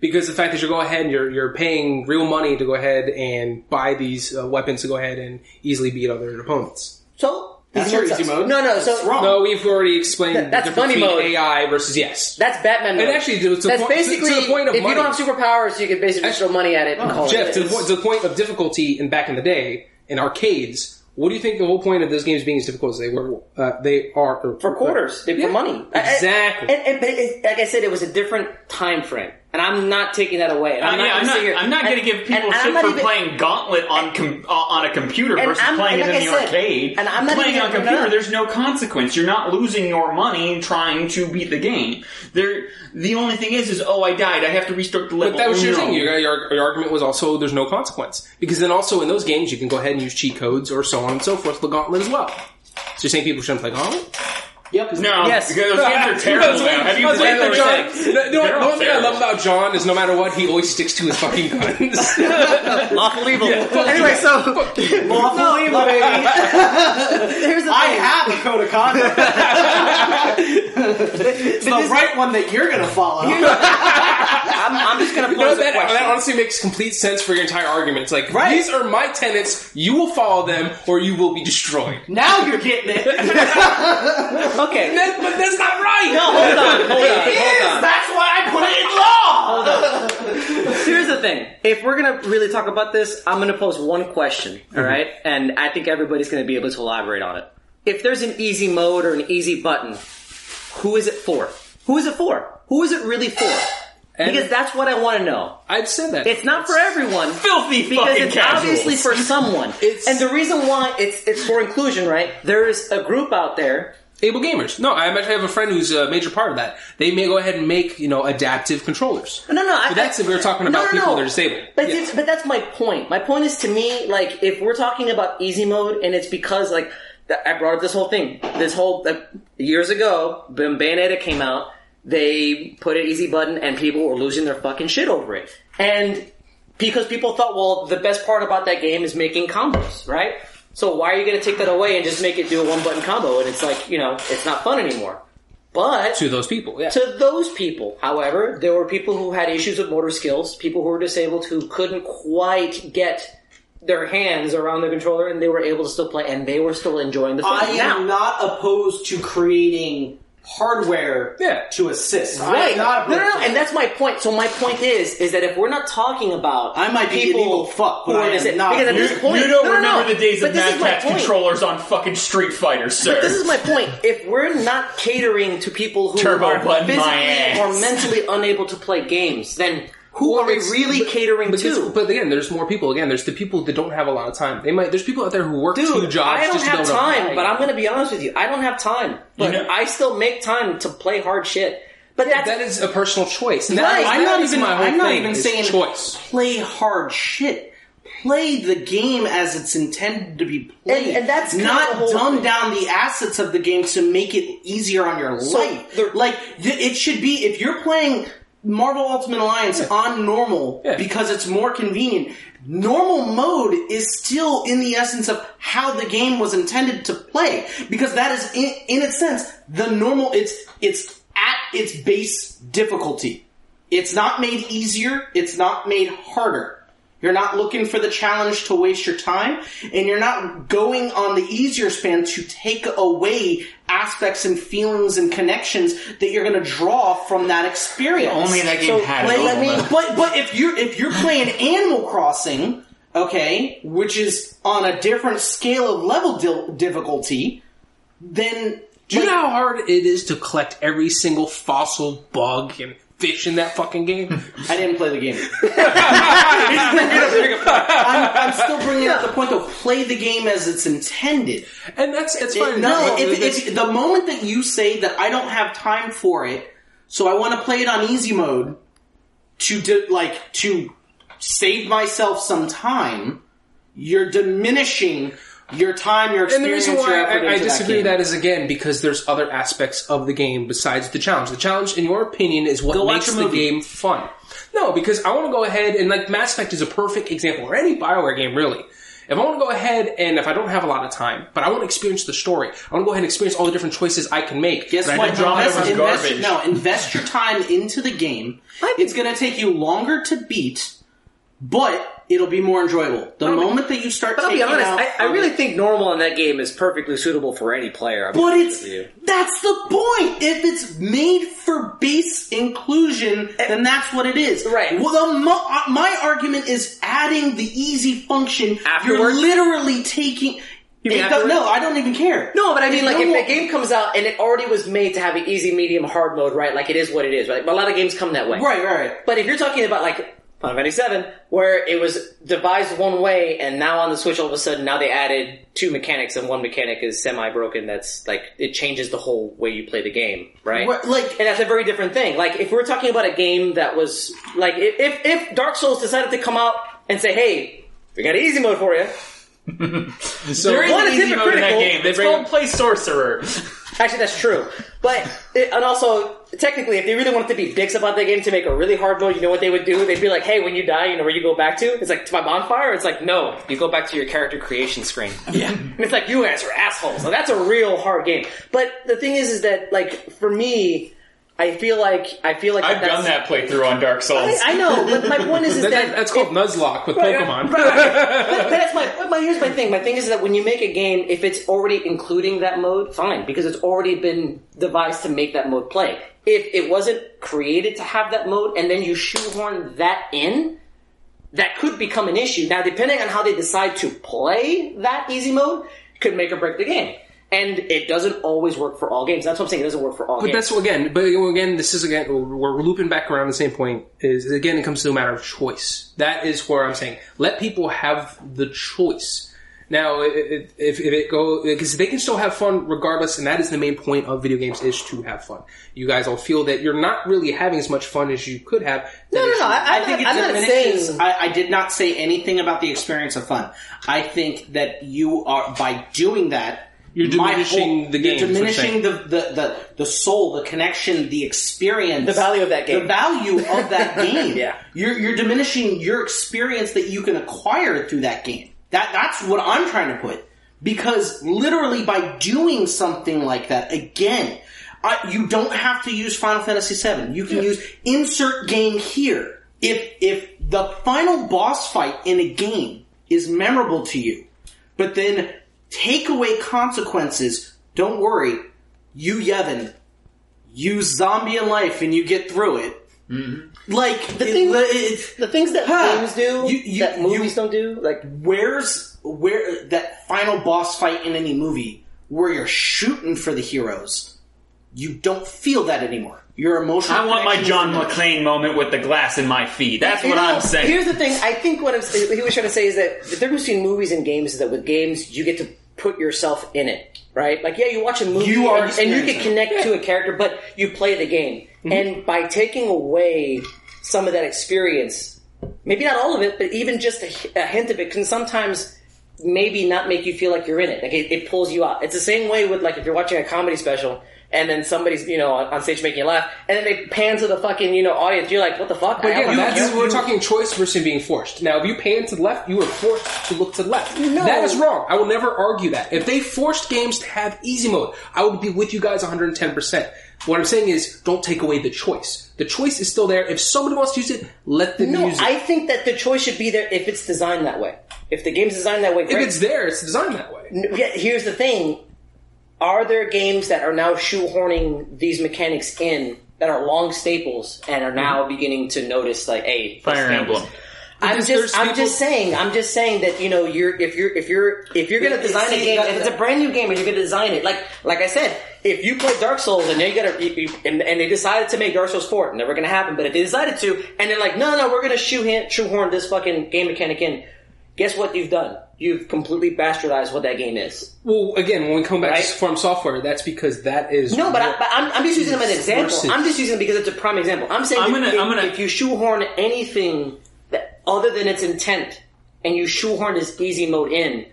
because the fact that you go ahead and you're you're paying real money to go ahead and buy these uh, weapons to go ahead and easily beat other opponents. So That's easy your mode easy mode. No, no. So wrong. No, we've already explained That- that's the difference bunny between mode. AI versus yes. that's Batman. And actually, to the that's point- basically to the point of if money. you don't have superpowers, you can basically just throw money at it and call Jeff, it. to a the, point, to the point of difficulty in back in the day in arcades. What do you think the whole point of those games being as difficult as they were? Uh, they are for quarters, they Yeah, for money. I- I- Exactly. and, and, but it, like I said, it was a different time frame, and I'm not taking that away. Uh, I'm yeah, not I'm gonna not. I'm not going to give people I'm shit for even- playing Gauntlet on com- uh, on a computer versus I'm- playing and it in I the said, arcade. and I'm not playing even on a computer. There's no consequence. You're not losing your money trying to beat the game. There, the only thing is, is oh, I died. I have to restart the level. But that was your No. thing. Your, your, your argument was also there's no consequence because then also in those games you can go ahead and use cheat codes or so on and so forth. The Gauntlet as well. So you're saying people shouldn't play Gauntlet? Yep. No, Yes. because those games are terrible now. Have you I was played those John. things? The, the, They're the all one thing I terrible. love about John is no matter what, he always sticks to his fucking guns. lawful evil. Anyway, so Lawful evil, baby. here's the thing. I have a code of conduct. it's the right one that you're going to follow. I'm, I'm just gonna You know, pose a that, question. that honestly makes complete sense for your entire argument. It's like, Right. these are my tenets, you will follow them, or you will be destroyed. Now you're getting it. Okay. That- but that's not right! No, hold on, hold on, hold on. That's why I put it in law. Here's the thing. If we're gonna really talk about this, I'm gonna pose one question, Mm-hmm. all right? And I think everybody's gonna be able to elaborate on it. If there's an easy mode or an easy button, who is it for? Who is it for? Who is it really for? because that's what I want to know. I'd said that. It's not for everyone. Filthy because it's casuals. obviously for someone. It's- and the reason why it's it's for inclusion, right? There's a group out there. AbleGamers. No, I actually have a friend who's a major part of that. They may go ahead and make, you know, adaptive controllers. No, no, I, But that's I- if we're talking about no, people no. that are disabled. But but that's my point. My point is to me, like, if we're talking about easy mode, and it's because, like, I brought up this whole thing. This whole like, years ago, when Bayonetta came out, they put an easy button, and people were losing their fucking shit over it. And because people thought, well, the best part about that game is making combos, right? So why are you going to take that away and just make it do a one button combo? And it's like, you know, it's not fun anymore. But to those people, yeah. to those people, however, there were people who had issues with motor skills, people who were disabled who couldn't quite get their hands around the controller and they were able to still play and they were still enjoying the I fun. am now, not opposed to creating hardware Yeah. to assist. Right. not No, no, no, and that's my point. So my point is, is that if we're not talking about I might be an evil fuck, but I am disabled- not- because at You- this point, you don't no, no, remember no. the days But of this Mad is my Cat's point. controllers on fucking Street Fighter, sir. But this is my point. If we're not catering to people who Turbo are physically or mentally unable to play games, then who Well, are we really but- catering but to? But again, there's more people. Again, there's the people that don't have a lot of time. They might. There's people out there who work two jobs I don't just to have to time, play. but I'm going to be honest with you. I don't have time, but You know- I still make time to play hard shit. But that's that is a personal choice. And Right. that, I'm that not is even. my whole I'm not thing, even saying choice. play hard shit. Play the game as it's intended to be played, And- and that's not dumb thing. down the assets of the game to make it easier on your life. like th- it should be if you're playing Marvel Ultimate Alliance on normal Yeah. because it's more convenient. Normal mode is still in the essence of how the game was intended to play because that is in, in its sense the normal. It's it's at its base difficulty. It's not made easier. It's not made harder. You're not looking for the challenge to waste your time, and you're not going on the easier span to take away aspects and feelings and connections that you're going to draw from that experience. Only that game So, had play- it. let me- But but if you're if you're playing Animal Crossing, okay, which is on a different scale of level di- difficulty, then Do you like, know how hard it is to collect every single fossil bug and fish in that fucking game? I didn't play the game. I'm, I'm still bringing up the point though. Play the game as it's intended. and that's it's It- fine. no, if, That's- if, the moment that you say that I don't have time for it, so I want to play it on easy mode to do, like to save myself some time, you're diminishing your time, your And the experience, reason your why effort I, I into disagree with that is again because there's other aspects of the game besides the challenge. The challenge, in your opinion, is what Go watch makes a the movie. game fun. No, because I want to go ahead and like Mass Effect is a perfect example, or any Bioware game really. If I want to go ahead and if I don't have a lot of time, but I want to experience the story, I want to go ahead and experience all the different choices I can make. Guess Right, what? Andromeda Invest, was invest, garbage. no, invest your time into the game. It's going to take you longer to beat, but it'll be more enjoyable. The moment that you start But I'll be honest, out I, I really think normal in that game is perfectly suitable for any player. Be But it's that's the point. If it's made for base inclusion, then that's what it is. Right. Well, the, mo- uh, my argument is adding the easy function. You're literally taking. does- no, I don't even care. No, but I mean, like, if the game comes out and it already was made to have an easy, medium, hard mode, right? Like, it is what it is, right? But a lot of games come that way. Right, right, right. But if you're talking about, like, Final Fantasy VII, where it was devised one way, and now on the Switch, all of a sudden, now they added two mechanics, and one mechanic is semi-broken, that's, like, it changes the whole way you play the game, right? Right, like- and that's a very different thing. Like, if we're talking about a game that was, like, if, if, if Dark Souls decided to come out and say, hey, we got an easy mode for you, So There is One an is easy mode in that game. They It's called Play Sorcerer. Actually, that's true. But it, and also, technically, if they really wanted to be dicks about the game to make a really hard mode, you know what they would do? They'd be like, "Hey, when you die, you know where you go back to? It's like to my bonfire." It's like, no, you go back to your character creation screen. Yeah, and it's like you guys are assholes. So that's a real hard game. But the thing is, is that like for me, I feel like I feel like I've that's, done that playthrough on Dark Souls. I, I know, but my point is, is That- that, that- that's called Nuzlocke with Right, Pokemon. right, right. but, but that's my, but my. Here's my thing. My thing is that when you make a game, if it's already including that mode, fine, because it's already been devised to make that mode play. If it wasn't created to have that mode, and then you shoehorn that in, that could become an issue. Now, depending on how they decide to play that easy mode, could make or break the game. And it doesn't always work for all games. That's what I'm saying. It doesn't work for all games. But games. that's again, but again, this is again, we're looping back around the same point. Is again, it comes to a matter of choice. That is where I'm saying, let people have the choice. Now, i- i- if, if it go, because they can still have fun regardless, and that is the main point of video games is to have fun. You guys all feel that you're not really having as much fun as you could have. no, no, no. I, I think it I'm not saying. I, I did not say anything about the experience of fun. I think that you are by doing that. You're my diminishing the game, You're is what you're diminishing the, the, the, the soul, the connection, the experience, The value of that game. the value of that game. Yeah. you're you're diminishing your experience that you can acquire through that game. That that's what I'm trying to put. Because literally by doing something like that, again, I, you don't have to use Final Fantasy VII. You can use insert game here. If if the final boss fight in a game is memorable to you, but then take away consequences, don't worry. You Yevon, use zombie in life and you get through it. Mm-hmm. Like the thing- it, The things that Huh. games do You- you- that movies you- don't do, like where's where that final boss fight in any movie where you're shooting for the heroes, you don't feel that anymore. Your emotional. I want my John is. McClane moment with the glass in my feet. That's You what know, I'm saying. Here's the thing. I think what I'm, he was trying to say is that the difference between movies and games is that with games you get to put yourself in it, right? Like, yeah, you watch a movie You are and, and you can connect to a character, but you play the game. Mm-hmm. And by taking away some of that experience, maybe not all of it, but even just a, a hint of it, can sometimes maybe not make you feel like you're in it. Like it, it pulls you out. It's the same way with like if you're watching a comedy special. And then somebody's, you know, on, on stage making you laugh, and then they pan to the fucking, you know, audience. You're like, "What the fuck?" But again, don't that's, care. we're talking choice versus being forced. Now, if you pan to the left, you are forced to look to the left. No. That is wrong. I will never argue that. If they forced games to have easy mode, I would be with you guys 110%. What I'm saying is, don't take away the choice. The choice is still there. If somebody wants to use it, let them No, use it. I think that the choice should be there if it's designed that way. If the game's designed that way, if it's there, it's designed that way. Yeah, here's the thing: are there games that are now shoehorning these mechanics in that are long staples and are now mm-hmm. beginning to notice, like, hey, Fire Emblem. I'm Because just, I'm people- just saying, I'm just saying that you know, you're if you're if you're if you're gonna design a game, if it's a brand new game and you're gonna design it, like like I said, if you play Dark Souls and they got and, and they decided to make Dark Souls four, never gonna happen, but if they decided to, and they're like, no, no, we're gonna shoehorn shoehorn this fucking game mechanic in, guess what you've done? You've completely bastardized what that game is. Well, again, when we come back Right? to From Software, that's because that is No, but, I, but I'm, I'm just using them as an example. Versus- I'm just using them because it's a prime example. I'm saying I'm gonna- if, I'm gonna- if you shoehorn anything that other than its intent, and you shoehorn this easy mode in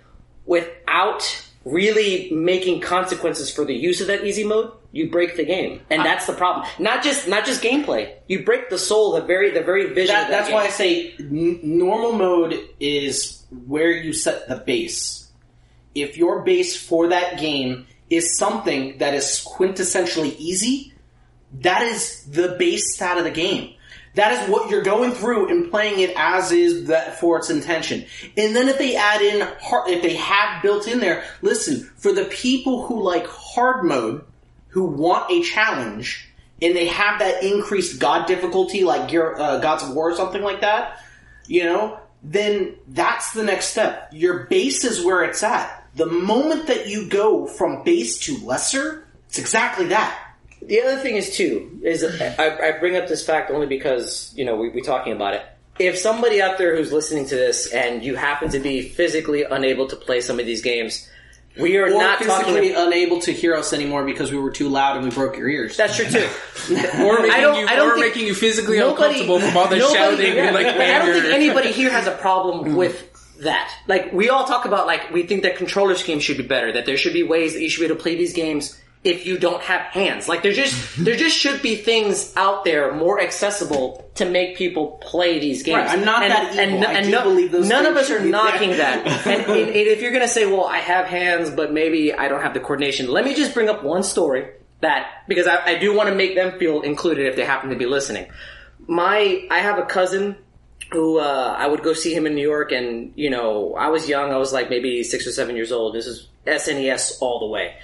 without really making consequences for the use of that easy mode, you break the game, and that's the problem. Not just not just gameplay. You break the soul, the very the very vision. That, of that that's game. why I say n- normal mode is where you set the base. If your base for that game is something that is quintessentially easy, that is the base stat of the game. That is what you're going through and playing it as is that for its intention. And then if they add in hard, if they have built in there, listen, for the people who like hard mode, who want a challenge, and they have that increased God difficulty, like uh, Gods of War or something like that, you know, then that's the next step. Your base is where it's at. The moment that you go from base to lesser, it's exactly that. The other thing is too is I, I bring up this fact only because you know we we talking about it. If somebody out there who's listening to this and you happen to be physically unable to play some of these games, we are Or not physically talking. unable to hear us anymore because we were too loud and we broke your ears. That's true too. or making I don't- you, I don't or think- making you physically Nobody- uncomfortable from all the nobody- shouting yeah, and like I don't think anybody here has a problem mm-hmm. with that. Like we all talk about, like we think that controller schemes should be better. That there should be ways that you should be able to play these games if you don't have hands. Like there just there just should be things out there more accessible to make people play these games. Right, I'm not and, that evil. And, I and no- believe those none of us are knocking that. and, and if you're gonna say, well, I have hands, but maybe I don't have the coordination, let me just bring up one story that because I, I do want to make them feel included if they happen to be listening. My I have a cousin who uh, I would go see him in New York, and you know I was young. I was like maybe six or seven years old. This is SNES all the way.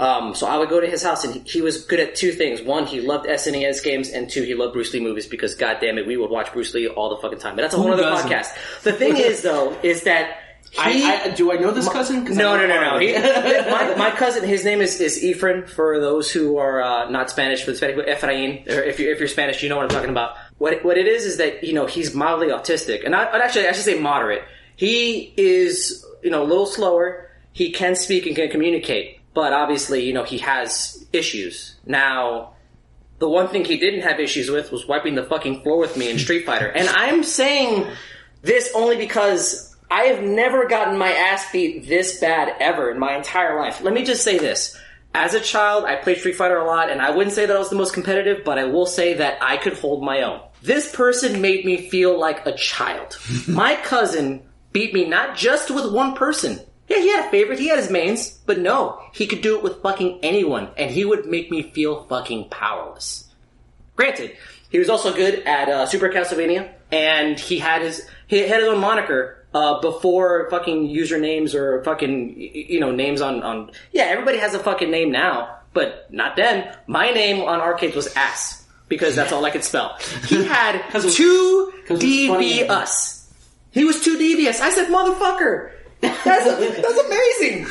Um, so I would go to his house, and he, he was good at two things. One, he loved SNES games, and two, he loved Bruce Lee movies because, god damn it, we would watch Bruce Lee all the fucking time. But that's a whole other podcast. The thing is, though, is that he, I, I, do I know this cousin? no, no, no, no. He, my, my cousin, his name is, is Efren. For those who are uh, not Spanish, for the Spanish, Efrain. Or if you're if you're Spanish, you know what I'm talking about. What what it is is that you know he's mildly autistic, and I, actually I should say moderate. He is you know a little slower. He can speak and can communicate, but obviously you know he has issues. Now, the one thing he didn't have issues with was wiping the fucking floor with me in Street Fighter, and I'm saying this only because I have never gotten my ass beat this bad ever in my entire life. Let me just say this. As a child, I played Street Fighter a lot, and I wouldn't say that I was the most competitive, but I will say that I could hold my own. This person made me feel like a child. my cousin beat me not just with one person. Yeah, he had a favorite, he had his mains, but no, he could do it with fucking anyone, and he would make me feel fucking powerless. Granted, he was also good at uh, Super Castlevania, and he had his he had his own moniker uh, before fucking usernames or fucking you know names on on. Yeah, everybody has a fucking name now, but not then. My name on arcades was ass because that's all I could spell. He had two 'cause it's. DBS. He was too devious. I said, motherfucker. That's, that's amazing.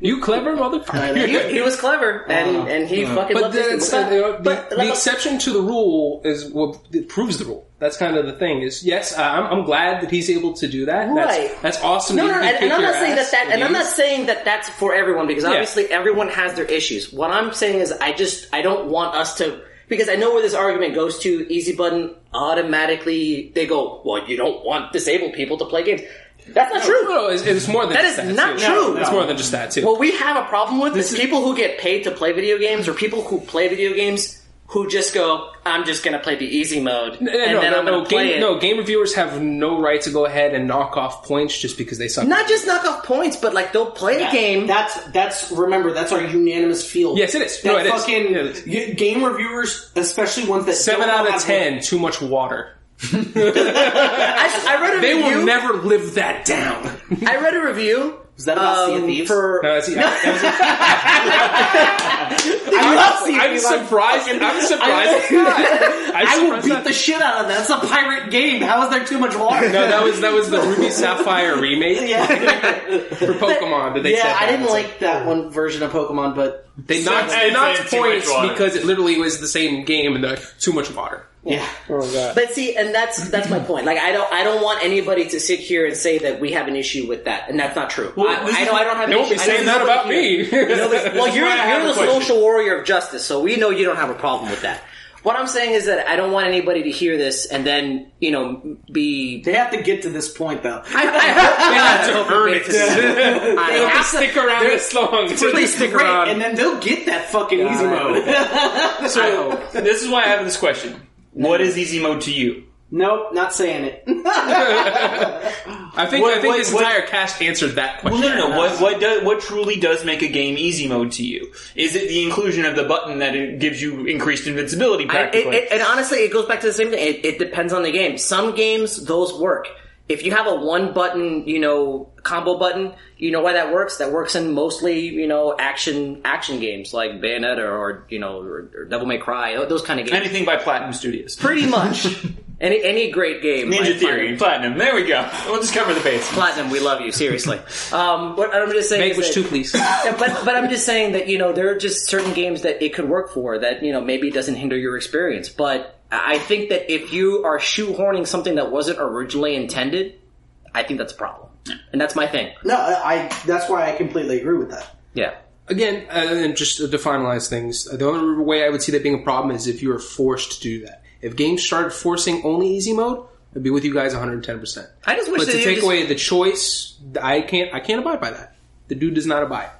You clever motherfucker. He, he was clever, and and he fucking But loved this then uh, you know, the, But- the exception to the rule is what it proves the rule. That's kind of the thing. Is yes, uh, I'm, I'm glad that he's able to do that. Right. That's, that's awesome. No, that no, and, and I'm not saying that that, and I'm not saying that that's for everyone because obviously everyone has their issues. What I'm saying is, I just I don't want us to because I know where this argument goes to. Easy button automatically they go, well, you don't want disabled people to play games. That's not No, true. no, it's, it's more than That just not too. true. It's No. more than just that too. What we have a problem with is is- people who get paid to play video games or people who play video games who just go, I'm just going to play the easy mode no, and no, then no, I'm no, going to play game, it. no, game reviewers have no right to go ahead and knock off points just because they suck. Not just knock off points, but like they'll play a game. That's that's remember that's our unanimous field. Yes, it is. That No, it is. fucking Yeah, it is. y- game reviewers, especially ones that Seven don't out of to- ten, too much water. I, I read a They review. will never live that down. I read a review. Is that about Sea of um, Thieves? for No, it's- I love Sea of I'm Thieves. surprised. I'm surprised. it's. I'm I will beat that- the shit out of that. It's a pirate game. How is there too much water? No, that was that was the Ruby Sapphire remake yeah, for Pokemon. That they said yeah. I didn't like that one version of Pokemon, but They knocked, I'd they knocked say too much points because it literally was the same game and the too much water. Yeah. Oh god. But see, and that's that's my point. Like, I don't I don't want anybody to sit here and say that we have an issue with that, and that's not true. I, I know I don't have. They an won't be issue. I know saying that nobody about here- me. Nobody- well, you're why I have you're the question. social warrior of justice, so we know you don't have a problem with that. What I'm saying is that I don't want anybody to hear this and then you know be. They have to get to this point though. I, I hope They have I to hope earn we it. to. I They have to stick around this long. Please stick around. and then they'll get that fucking easy mode. So this is why I have this question: What is easy mode to you? nope, not saying it. I think What- I think what- this what- entire cast answered that Well, question. no, no, no. What what does what truly does make a game easy mode to you? Is it the inclusion of the button that it gives you increased invincibility? I, it, Practically, it, and honestly, it goes back to the same thing. It, it depends on the game. Some games, those work. If you have a one button, you know, combo button, you know why that works? That works in mostly, you know, action action games like Bayonetta or, you know, or, or Devil May Cry, those kind of games. anything by Platinum Studios, Pretty much. any any great game. Ninja like Theory, Platinum. There we go. We'll just cover the base. Platinum, we love you, seriously. Um, what I'm just saying Make is which two, please. Yeah, but but I'm just saying that you know there are just certain games that it could work for that you know maybe it doesn't hinder your experience. But I think that if you are shoehorning something that wasn't originally intended, I think that's a problem, and that's my thing. no, I, I. That's why I completely agree with that. Yeah. Again, uh, and just to finalize things, the only way I would see that being a problem is if you were forced to do that. If games started forcing only easy mode, I'd be with you guys 110. percent I just wish But to you take just- away the choice, I can't. I can't abide by that. The dude does not abide.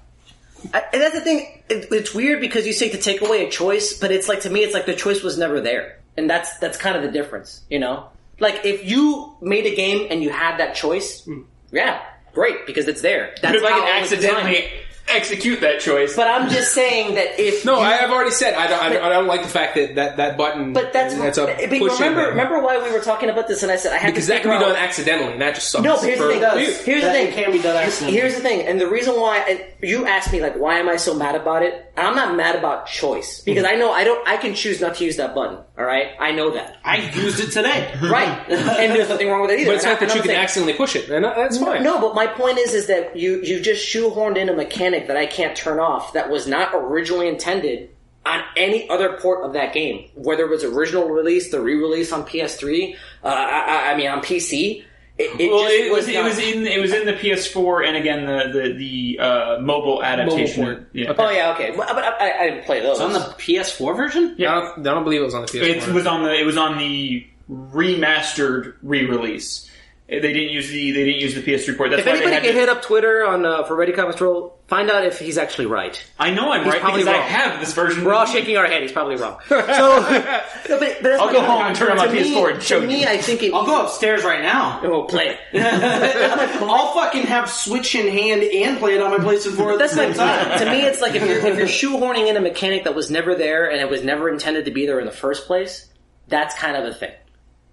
I, and that's the thing. It, it's weird because you say to take away a choice, but it's like to me, it's like the choice was never there, and that's that's kind of the difference, you know. Like if you made a game and you had that choice, hmm. yeah, great because it's there. That's But if I can it designed. accidentally execute that choice. But I'm just saying that if No, you- I have already said I don't, I don't, I don't like the fact that that, that button. But that's, that's a but push remember. in. Remember why we were talking about this, and I said I had because to that can be done out- accidentally, not just sucks. No, but here's the thing. you. Here's the thing. can be done accidentally. Here's the thing, and the reason why and you asked me like, why am I so mad about it? I'm not mad about choice because I know I don't. I can choose not to use that button. All right, I know that. I used it today. Right, and there's nothing wrong with it either. But it's not that you can saying- accidentally push it, and that's fine. No, but my point is, is that you you just shoehorned in a mechanic that I can't turn off that was not originally intended on any other port of that game, whether it was original release, the re-release on PS3, uh, I- I mean on PC. It, it well, just it was, was it was in it was in the PS4 and again the the the uh, mobile adaptation. port. Yeah. Oh yeah, okay, but, but I, I didn't play those. It's on the PS4 version? Yeah. I don't, I don't believe it was on the PS4. It was on the it was on the remastered re-release. They didn't use the they didn't use the PS3 port. That's if why they anybody had can to- hit up Twitter on uh, for Ready Comics Roll, find out if he's actually right. I know I'm right probably because I have this version. We're all me. shaking our head. He's probably wrong. So, no, but, but I'll go point. home and turn on my me- PS4 and show me. You. I think it, I'll go upstairs right now. Oh, play it. I'll fucking have Switch in hand and play it on my PlayStation 4 at That's the my same time. To me, it's like if you're, if you're shoehorning in a mechanic that was never there and it was never intended to be there in the first place, that's kind of a thing.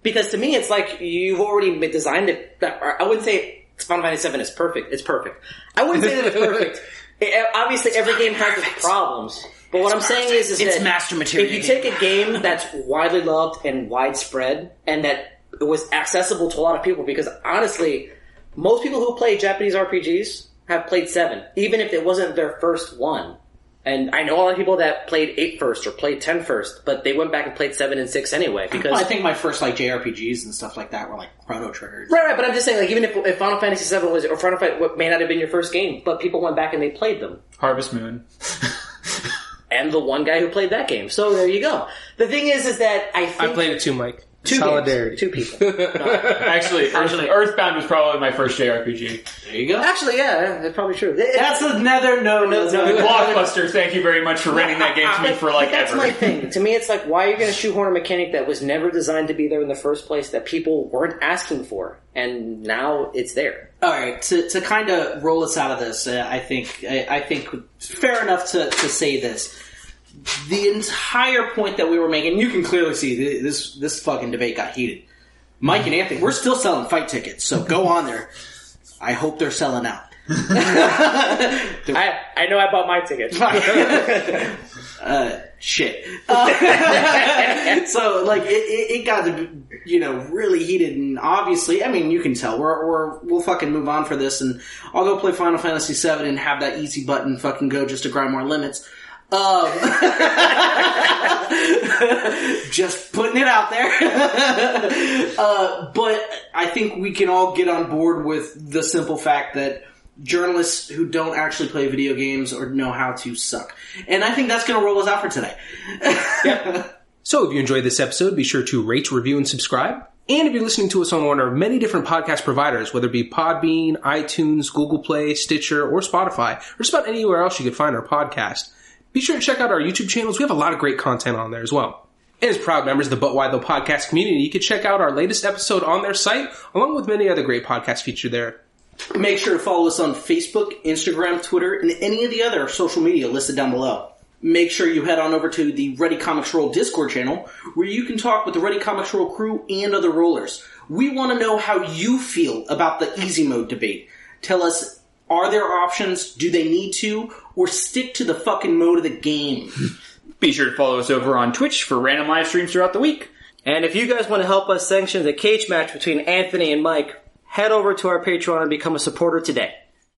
Because to me, it's like you've already designed it. I wouldn't say Final Fantasy VII is perfect. It's perfect. I wouldn't say that it's perfect. It- eh, eh, obviously, every game has its problems. But what I'm saying is, is It's that master material. if you take a game that's widely loved and widespread, and that it was accessible to a lot of people, because honestly, most people who play Japanese RPGs have played seven, even if it wasn't their first one. And I know a lot of people that played eight first or played ten first, but they went back and played seven and six anyway because. Well, I think my first like JRPGs and stuff like that were like Chrono Triggers. Right, right, but I'm just saying, like, even if, if Final Fantasy VII was, or Final Fantasy what may not have been your first game, but people went back and they played them. Harvest Moon. And the one guy who played that game. So there you go. The thing is, is that I think. I played it too, Mike. Two Solidarity. Games, two people. Actually, Earth, Actually- Earthbound was probably my first JRPG. There you go. Actually, yeah, that's probably true. It- That's another no. no, The Blockbuster, thank you very much for renting that game to me for like that's ever. my thing. To me, it's like, why are you going to shoehorn a mechanic that was never designed to be there in the first place that people weren't asking for, and now it's there? All right, to, to kind of roll us out of this, uh, I think I, I think fair enough to, to say this. The entire point that we were making, you can clearly see this this fucking debate got heated. Mike and Anthony, we're still selling fight tickets, so go on there. I hope they're selling out. I I know I bought my ticket. uh, shit. Uh, so like it, it, it got you know really heated, and obviously, I mean, you can tell we're, we're we'll fucking move on for this, and I'll go play Final Fantasy VII and have that easy button fucking go just to grind more limits. Um, just putting it out there. uh, but I think we can all get on board with the simple fact that journalists who don't actually play video games or know how to suck. And I think that's going to roll us out for today. So if you enjoyed this episode, be sure to rate, review, and subscribe. And if you're listening to us on one of many different podcast providers, whether it be Podbean, iTunes, Google Play, Stitcher, or Spotify, or just about anywhere else you could find our podcast, be sure to check out our YouTube channels. We have a lot of great content on there as well. And as proud members of the But Why Though podcast community, you can check out our latest episode on their site, along with many other great podcasts featured there. Make sure to follow us on Facebook, Instagram, Twitter, and any of the other social media listed down below. Make sure you head on over to the Ready Comics Roll Discord channel, where you can talk with the Ready Comics Roll crew and other rollers. We want to know how you feel about the easy mode debate. Tell us, are there options? Do they need to? Or stick to the fucking mode of the game? Be sure to follow us over on Twitch for random live streams throughout the week. And if you guys want to help us sanction the cage match between Anthony and Mike, head over to our Patreon and become a supporter today.